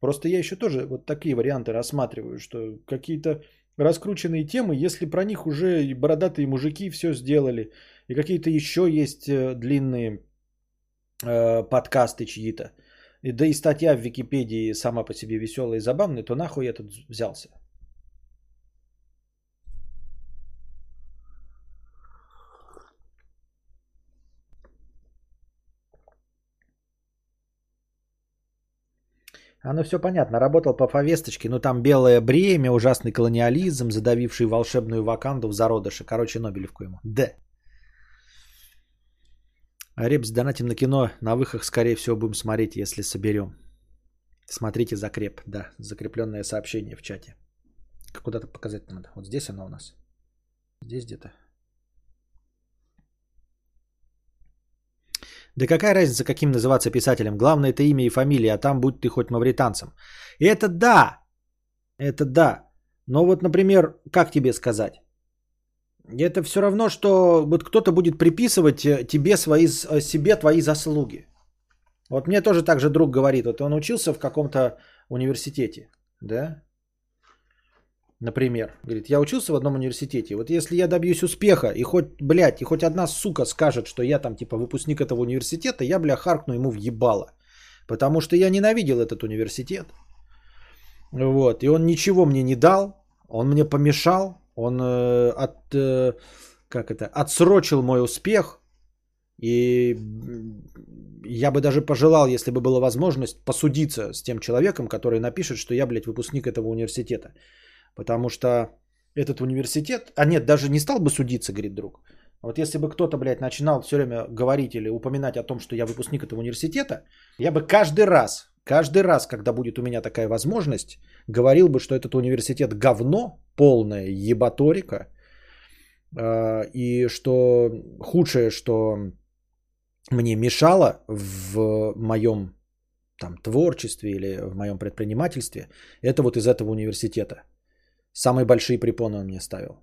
Просто я еще тоже вот такие варианты рассматриваю, что какие-то раскрученные темы, если про них уже и бородатые мужики все сделали, и какие-то еще есть э, длинные э, подкасты чьи-то, да и статья в Википедии сама по себе веселая и забавная, то нахуй я тут взялся? Оно все понятно. Работал по повесточке, но там белое бремя, ужасный колониализм, задавивший волшебную ваканду в зародыше. Короче, Нобелевку ему. Д. Репс, донатим на кино. На выхах, скорее всего, будем смотреть, если соберем. Смотрите закреп. Да, закрепленное сообщение в чате. Куда-то показать надо. Вот здесь оно у нас. Здесь где-то. Да какая разница, каким называться писателем? Главное это имя и фамилия, а там будь ты хоть мавританцем. И это да, это да. Но вот, например, как тебе сказать? Это все равно, что вот кто-то будет приписывать э, тебе свои, э, себе твои заслуги. Вот мне тоже так же друг говорит, вот он учился в каком-то университете, да? Например, говорит, я учился в одном университете. Вот если я добьюсь успеха, и хоть, блядь, и хоть одна сука скажет, что я там типа выпускник этого университета, я, бля, харкну ему в ебало. Потому что я ненавидел этот университет. Вот, и он ничего мне не дал, он мне помешал, он э, от, э, как это, отсрочил мой успех, и я бы даже пожелал, если бы была возможность, посудиться с тем человеком, который напишет, что я, блядь, выпускник этого университета. Потому что этот университет... А нет, даже не стал бы судиться, говорит друг. Вот если бы кто-то, блядь, начинал все время говорить или упоминать о том, что я выпускник этого университета, я бы каждый раз, каждый раз, когда будет у меня такая возможность, говорил бы, что этот университет говно, полная ебаторика, а, и что худшее, что мне мешало в моем там, творчестве или в моем предпринимательстве, это вот из этого университета. Самые большие препоны он мне ставил.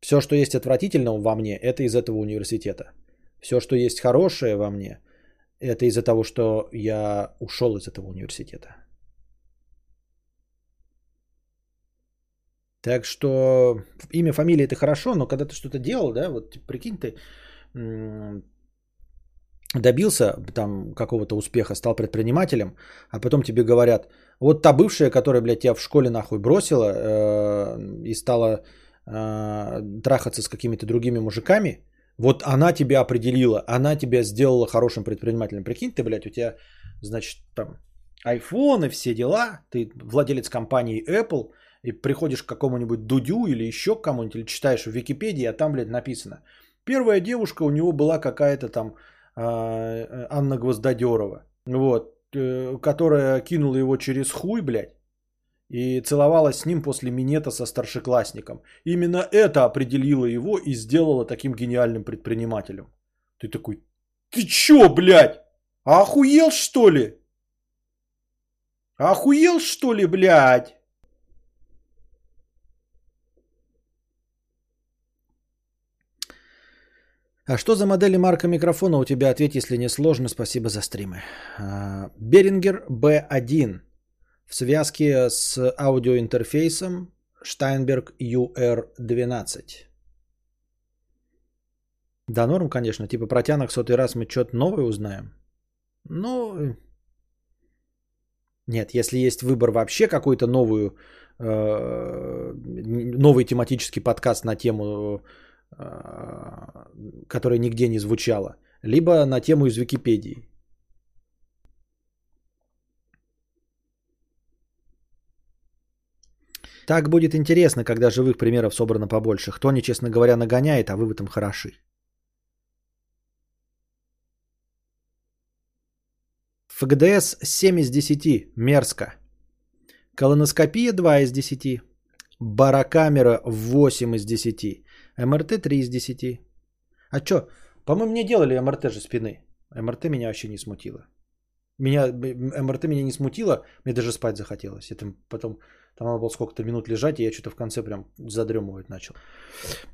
Все, что есть отвратительного во мне, это из этого университета. Все, что есть хорошее во мне, это из-за того, что я ушел из этого университета. Так что имя, фамилия это хорошо, но когда ты что-то делал, да, вот прикинь, ты добился там какого-то успеха, стал предпринимателем, а потом тебе говорят, вот та бывшая, которая, блядь, тебя в школе нахуй бросила э, и стала э, трахаться с какими-то другими мужиками, вот она тебя определила, она тебя сделала хорошим предпринимателем. Прикинь, ты, блядь, у тебя, значит, там iPhone и все дела, ты владелец компании Apple, и приходишь к какому-нибудь Дудю или еще к кому-нибудь, или читаешь в Википедии, а там, блядь, написано. Первая девушка у него была какая-то там Анна Гвоздодерова, вот, э, которая кинула его через хуй, блядь, и целовалась с ним после минета со старшеклассником. Именно это определило его и сделало таким гениальным предпринимателем. Ты такой, ты чё, блядь? А охуел что ли? Охуел что ли, блядь? А что за модели марка микрофона у тебя? Ответь, если не сложно. Спасибо за стримы. Берингер B1 в связке с аудиоинтерфейсом Steinberg UR12. Да, норм, конечно. Типа протянок сотый раз мы что-то новое узнаем. Ну, нет, если есть выбор вообще какой-то новую, э, новый тематический подкаст на тему а, которая нигде не звучала, либо на тему из Википедии. Так будет интересно, когда живых примеров собрано побольше. Кто, нечестно говоря, нагоняет, а вы в этом хороши. ФГДС 7 из 10. Мерзко. Колоноскопия 2 из 10. Барокамера 8 из 10. МРТ 3 из 10. А что? По-моему, мне делали МРТ же спины. МРТ меня вообще не смутило. Меня, МРТ меня не смутило, мне даже спать захотелось. Это потом, там надо было сколько-то минут лежать, и я что-то в конце прям задремывать начал.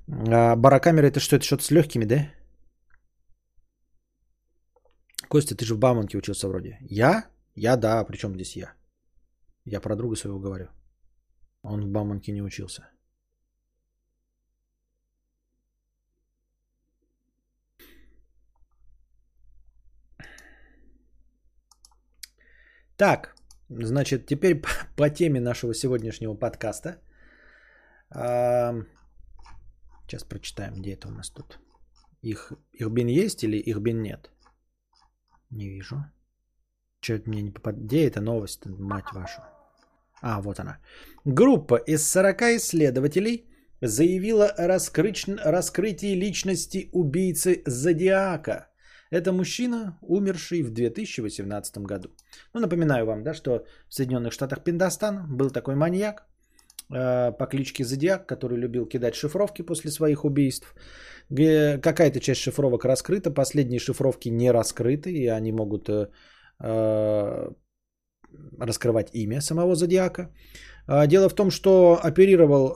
А барокамера это что? Это что-то с легкими, да? Костя, ты же в Бауманке учился вроде. Я? Я, да, причем здесь я? Я про друга своего говорю. Он в Бауманке не учился. Так, значит, теперь по, теме нашего сегодняшнего подкаста. А, сейчас прочитаем, где это у нас тут. Их, их бин есть или их бин нет? Не вижу. Что-то мне не попадает. Где эта новость, мать вашу? А, вот она. Группа из 40 исследователей заявила о раскрыч... раскрытии личности убийцы Зодиака. Это мужчина, умерший в 2018 году. Ну, напоминаю вам, да, что в Соединенных Штатах Пиндостан был такой маньяк э, по кличке Зодиак, который любил кидать шифровки после своих убийств. Какая-то часть шифровок раскрыта, последние шифровки не раскрыты, и они могут э, э раскрывать имя самого Зодиака. А, дело в том, что оперировал,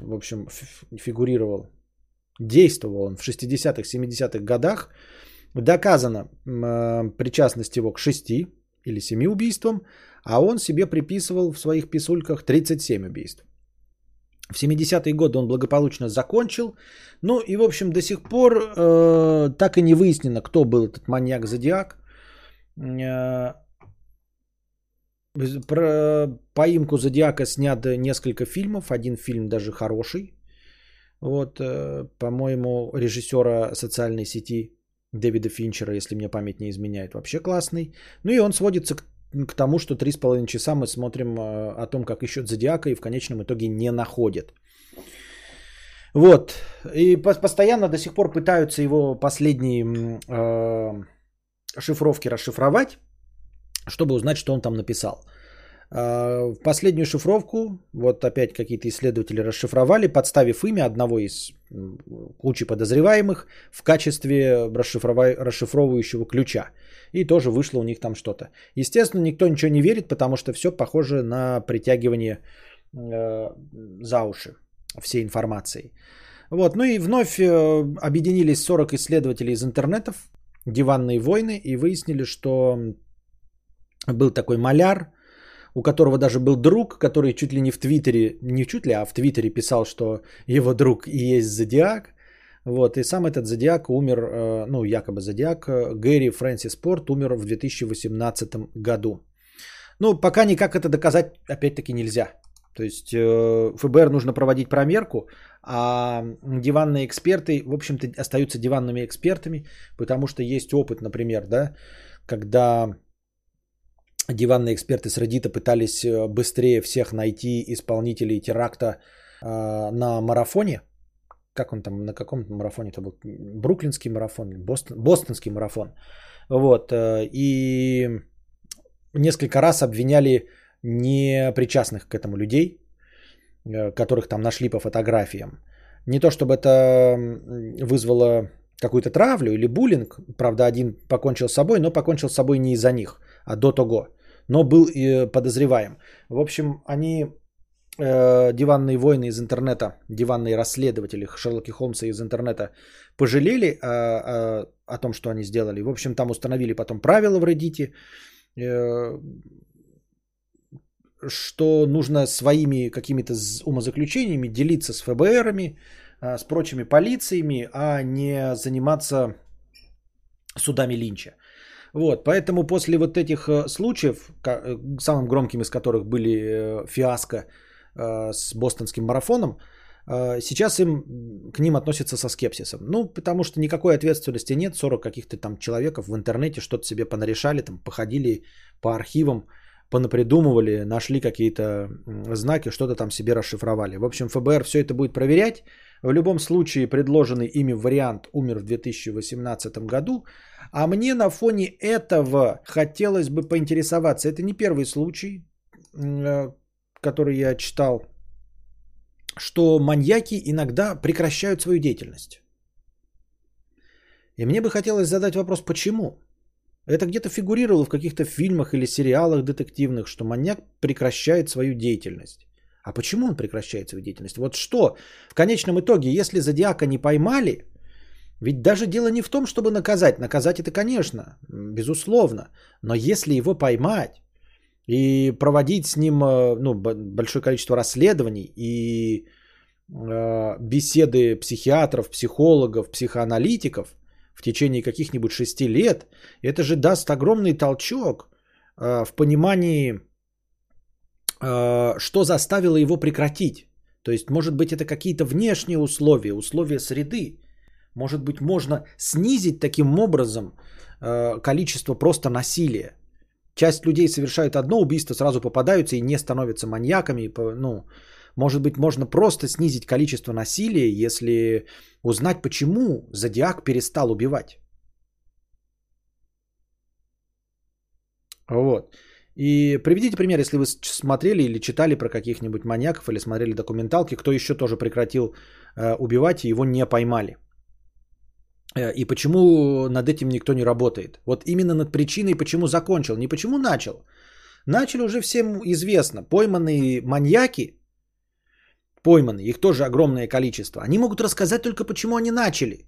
в общем, фигурировал, действовал он в 60-х, 70-х годах. Доказана причастность его к 6 или 7 убийствам, а он себе приписывал в своих писульках 37 убийств. В 70-е годы он благополучно закончил. Ну и, в общем, до сих пор э, так и не выяснено, кто был этот маньяк-зодиак. Э, про поимку Зодиака снят несколько фильмов. Один фильм даже хороший. Вот, э, по-моему, режиссера социальной сети Дэвида Финчера, если мне память не изменяет, вообще классный. Ну и он сводится к, к тому, что три с половиной часа мы смотрим э, о том, как ищут Зодиака и в конечном итоге не находят. Вот. И постоянно до сих пор пытаются его последние э, шифровки расшифровать чтобы узнать, что он там написал. А, в последнюю шифровку, вот опять какие-то исследователи расшифровали, подставив имя одного из кучи подозреваемых в качестве расшифровывающего ключа. И тоже вышло у них там что-то. Естественно, никто ничего не верит, потому что все похоже на притягивание э, за уши всей информации. Вот, ну и вновь э, объединились 40 исследователей из интернетов, диванные войны, и выяснили, что был такой маляр, у которого даже был друг, который чуть ли не в Твиттере, не чуть ли, а в Твиттере писал, что его друг и есть Зодиак. Вот, и сам этот Зодиак умер, э, ну, якобы Зодиак, э, Гэри Фрэнсис Порт умер в 2018 году. Ну, пока никак это доказать, опять-таки, нельзя. То есть э, ФБР нужно проводить промерку, а диванные эксперты, в общем-то, остаются диванными экспертами, потому что есть опыт, например, да, когда диванные эксперты с Reddit пытались э, быстрее всех найти исполнителей теракта э, на марафоне. Как он там, на каком марафоне это был? Бруклинский марафон, Бостон, бостонский марафон. Вот. Э, и несколько раз обвиняли непричастных к этому людей, э, которых там нашли по фотографиям. Не то чтобы это вызвало какую-то травлю или буллинг. Правда, один покончил с собой, но покончил с собой не из-за них, а до того но был и подозреваем. В общем, они, э, диванные войны из интернета, диванные расследователи Шерлоки Холмса из интернета пожалели э, о, о том, что они сделали. В общем, там установили потом правила в Reddit, э, что нужно своими какими-то умозаключениями делиться с ФБРами, э, с прочими полициями, а не заниматься судами Линча. Вот, поэтому после вот этих э, случаев, э, самым громким из которых были э, фиаско с бостонским марафоном, сейчас им к ним относятся со скепсисом. Ну, потому что никакой ответственности нет, 40 каких-то там человеков в интернете что-то себе понарешали, там походили по архивам, понапридумывали, нашли какие-то знаки, что-то там себе расшифровали. В общем, ФБР все это будет проверять. В любом случае, предложенный ими вариант умер в 2018 году. А мне на фоне этого хотелось бы поинтересоваться. Это не первый случай, э, который я читал, что маньяки иногда прекращают свою деятельность. И мне бы хотелось задать вопрос, почему? Это где-то фигурировало в каких-то фильмах или сериалах детективных, что маньяк прекращает свою деятельность. А почему он прекращает свою деятельность? Вот что в конечном итоге, если зодиака не поймали, ведь даже дело не в том, чтобы наказать. Наказать это, конечно, безусловно. Но если его поймать и проводить с ним э, ну, большое количество расследований и э, беседы психиатров, психологов, психоаналитиков в течение каких-нибудь шести лет, это же даст огромный толчок э, в понимании, что заставило его прекратить. То есть, может быть, это какие-то внешние условия, условия среды. Может быть, можно снизить таким образом э, количество просто насилия. Часть людей совершают одно убийство, сразу попадаются и не становятся маньяками. Ну, может быть, можно просто снизить количество насилия, если узнать, почему Зодиак перестал убивать. Вот. И приведите пример, если вы смотрели или читали про каких-нибудь маньяков или смотрели документалки, кто еще тоже прекратил э, убивать и его не поймали. Э, и почему над этим никто не работает. Вот именно над причиной, почему закончил, не почему начал. Начали уже всем известно. Пойманные маньяки, пойманные, их тоже огромное количество, они могут рассказать только, почему они начали.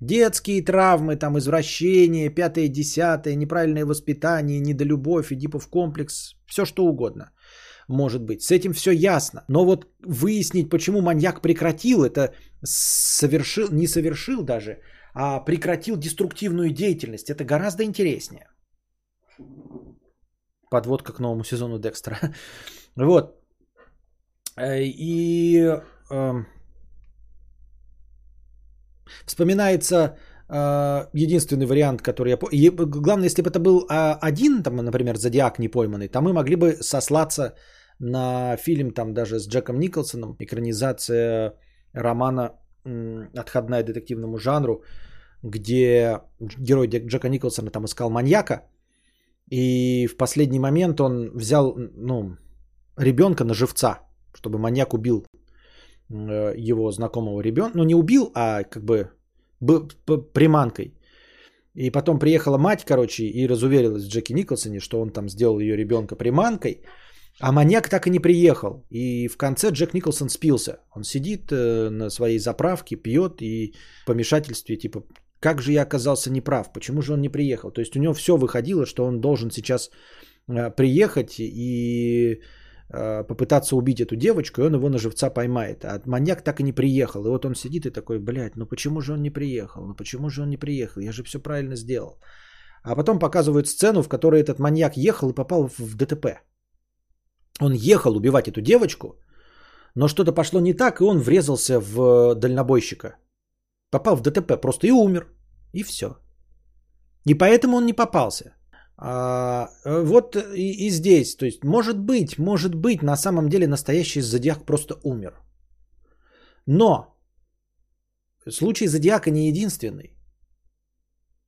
Детские травмы, там извращения, пятое, десятое, неправильное воспитание, недолюбовь, Эдипов комплекс, все что угодно может быть. С этим все ясно. Но вот выяснить, почему маньяк прекратил это, совершил, не совершил даже, а прекратил деструктивную деятельность, это гораздо интереснее. Подводка к новому сезону Декстера. Вот. Э, и э, вспоминается единственный вариант, который я помню. Главное, если бы это был а, один, там, например, Зодиак не пойманный, то мы могли бы сослаться на фильм там даже с Джеком Николсоном, экранизация романа «Отходная детективному жанру», где герой Джека Николсона там искал маньяка, и в последний момент он взял ну, ребенка на живца, чтобы маньяк убил э, его знакомого ребенка. Ну, не убил, а как бы приманкой. И потом приехала мать, короче, и разуверилась в Джеки Николсоне, что он там сделал ее ребенка приманкой. А маньяк так и не приехал. И в конце Джек Николсон спился. Он сидит э, на своей заправке, пьет и в помешательстве типа, как же я оказался неправ, почему же он не приехал. То есть у него все выходило, что он должен сейчас э, приехать и э, попытаться убить эту девочку, и он его на живца поймает. А маньяк так и не приехал. И вот он сидит и такой, блядь, ну почему же он не приехал? Ну почему же он не приехал? Я же все правильно сделал. А потом показывают сцену, в которой этот маньяк ехал и попал в ДТП. Он ехал убивать эту девочку, но что-то пошло не так, и он врезался в э, дальнобойщика. Попал в ДТП просто и умер. И все. И поэтому он не попался. А, э, вот и, и здесь. То есть, может быть, может быть, на самом деле настоящий зодиак просто умер. Но случай зодиака не единственный,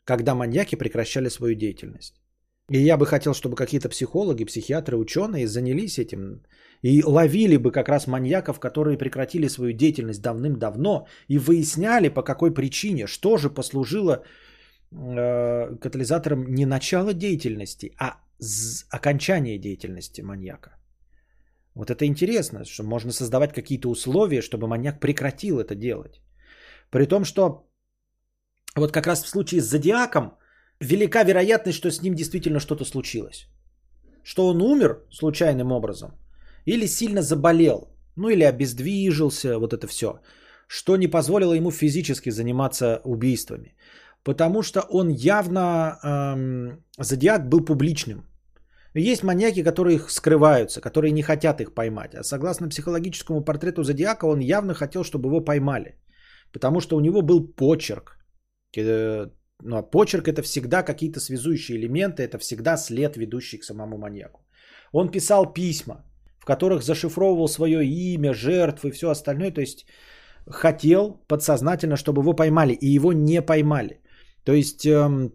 когда маньяки прекращали свою деятельность. И я бы хотел, чтобы какие-то психологи, психиатры, ученые занялись этим и ловили бы как раз маньяков, которые прекратили свою деятельность давным-давно и выясняли, по какой причине, что же послужило э, катализатором не начала деятельности, а окончания деятельности маньяка. Вот это интересно, что можно создавать какие-то условия, чтобы маньяк прекратил это делать. При том, что вот как раз в случае с зодиаком велика вероятность, что с ним действительно что-то случилось. Что он умер случайным образом, или сильно заболел, ну или обездвижился, вот это все, что не позволило ему физически заниматься убийствами. Потому что он явно, эм, зодиак был публичным. Есть маньяки, которые их скрываются, которые не хотят их поймать. А согласно психологическому портрету зодиака, он явно хотел, чтобы его поймали. Потому что у него был почерк. Ну, а почерк это всегда какие-то связующие элементы, это всегда след, ведущий к самому маньяку. Он писал письма, в которых зашифровывал свое имя, жертвы и все остальное. То есть хотел подсознательно, чтобы его поймали, и его не поймали. То есть эм,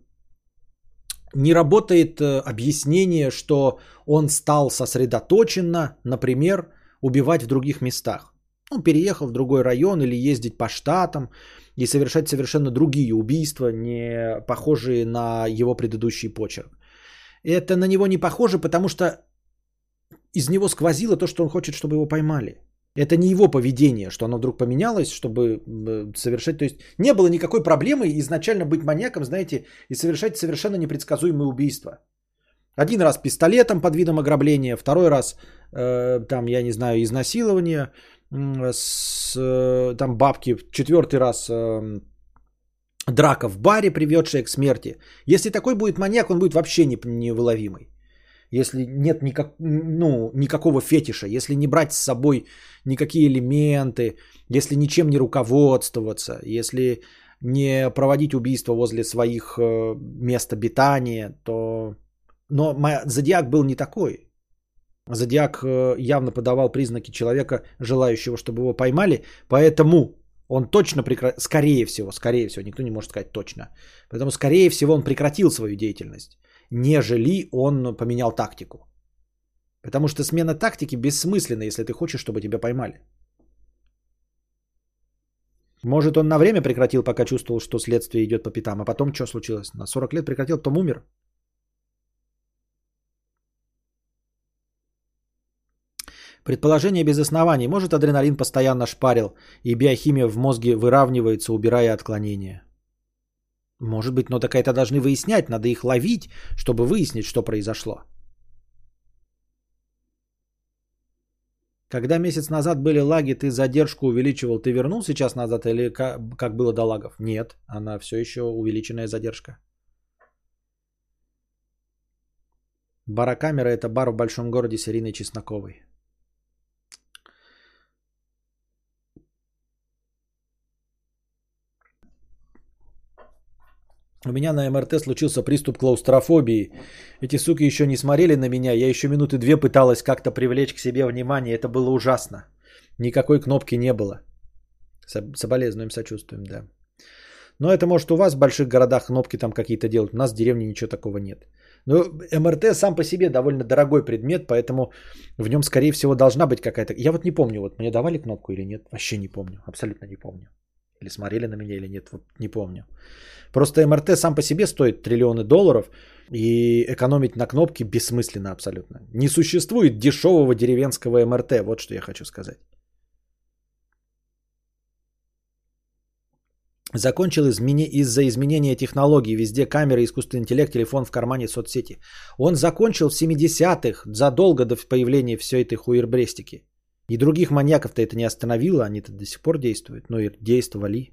не работает э, объяснение, что он стал сосредоточенно, например, убивать в других местах. Он переехал в другой район или ездить по штатам, и совершать совершенно другие убийства, не похожие на его предыдущий почерк. Это на него не похоже, потому что из него сквозило то, что он хочет, чтобы его поймали. Это не его поведение, что оно вдруг поменялось, чтобы э, совершать... То есть не было никакой проблемы изначально быть маньяком, знаете, и совершать совершенно непредсказуемые убийства. Один раз пистолетом под видом ограбления, второй раз, э, там, я не знаю, изнасилование, с э, там бабки, четвертый раз э, драка в баре, приведшая к смерти. Если такой будет маньяк, он будет вообще не, невыловимый. если нет никак, ну, никакого фетиша, если не брать с собой никакие элементы, если ничем не руководствоваться, если не проводить убийства возле своих э, мест обитания, то... Но зодиак был не такой. Зодиак э, явно подавал признаки человека, желающего, чтобы его поймали, поэтому он точно прекратил, скорее всего, скорее всего, никто не может сказать точно, поэтому скорее всего он прекратил свою деятельность, нежели он поменял тактику. Потому что смена тактики бессмысленна, если ты хочешь, чтобы тебя поймали. Может, он на время прекратил, пока чувствовал, что следствие идет по пятам, а потом что случилось? На 40 лет прекратил, потом умер. Предположение без оснований. Может, адреналин постоянно шпарил, и биохимия в мозге выравнивается, убирая отклонения? Может быть, но так это должны выяснять, надо их ловить, чтобы выяснить, что произошло. Когда месяц назад были лаги, ты задержку увеличивал, ты вернул сейчас назад или как, было до лагов? Нет, она все еще увеличенная задержка. Барокамера это бар в большом городе с Чесноковой. У меня на МРТ случился приступ клаустрофобии. Эти суки еще не смотрели на меня. Я еще минуты две пыталась как-то привлечь к себе внимание. Это было ужасно. Никакой кнопки не было. Соболезнуем, сочувствуем, да. Но это может у вас в больших городах кнопки там какие-то делают. У нас в деревне ничего такого нет. Но МРТ сам по себе довольно дорогой предмет, поэтому в нем, скорее всего, должна быть какая-то... Я вот не помню, вот мне давали кнопку или нет. Вообще не помню. Абсолютно не помню. Или смотрели на меня или нет. Вот не помню. Просто МРТ сам по себе стоит триллионы долларов, и экономить на кнопке бессмысленно абсолютно. Не существует дешевого деревенского МРТ, вот что я хочу сказать. Закончил измени... из-за изменения технологий. Везде камеры, искусственный интеллект, телефон в кармане, соцсети. Он закончил в 70-х, задолго до появления всей этой хуербрестики. И других маньяков-то это не остановило, они-то до сих пор действуют. Ну и действовали.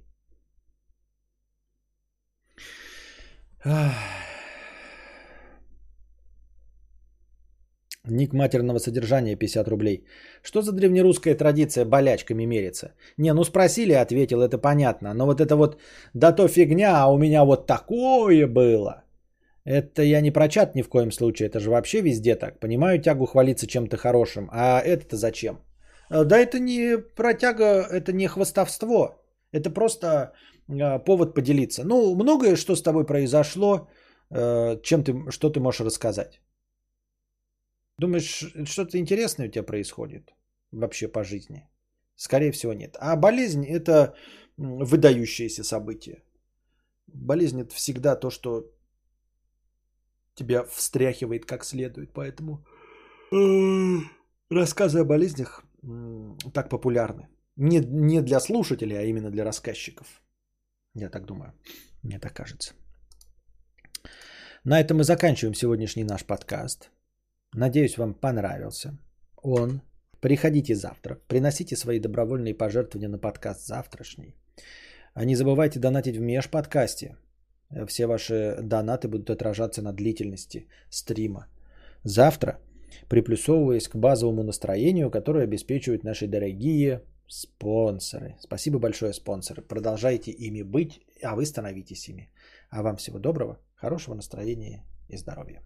Ник матерного содержания 50 рублей. Что за древнерусская традиция болячками мериться? Не, ну спросили, ответил, это понятно. Но вот это вот, да то фигня, а у меня вот такое было. Это я не про чат ни в коем случае, это же вообще везде так. Понимаю тягу хвалиться чем-то хорошим, а это-то зачем? Э, да это не протяга, это не хвостовство. Это просто а, повод поделиться. Ну, многое, что с тобой произошло, э, чем ты, что ты можешь рассказать. Думаешь, что-то интересное у тебя происходит вообще по жизни? Скорее всего, нет. А болезнь – это выдающееся событие. Болезнь – это всегда то, что тебя встряхивает как следует. Поэтому э, рассказы о болезнях так популярны. Не, не для слушателей, а именно для рассказчиков. Я так думаю. Мне так кажется. На этом мы заканчиваем сегодняшний наш подкаст. Надеюсь, вам понравился он. Приходите завтра. Приносите свои добровольные пожертвования на подкаст завтрашний. А не забывайте донатить в межподкасте. Все ваши донаты будут отражаться на длительности стрима. Завтра, приплюсовываясь к базовому настроению, которое обеспечивают наши дорогие Спонсоры. Спасибо большое, спонсоры. Продолжайте ими быть, а вы становитесь ими. А вам всего доброго, хорошего настроения и здоровья.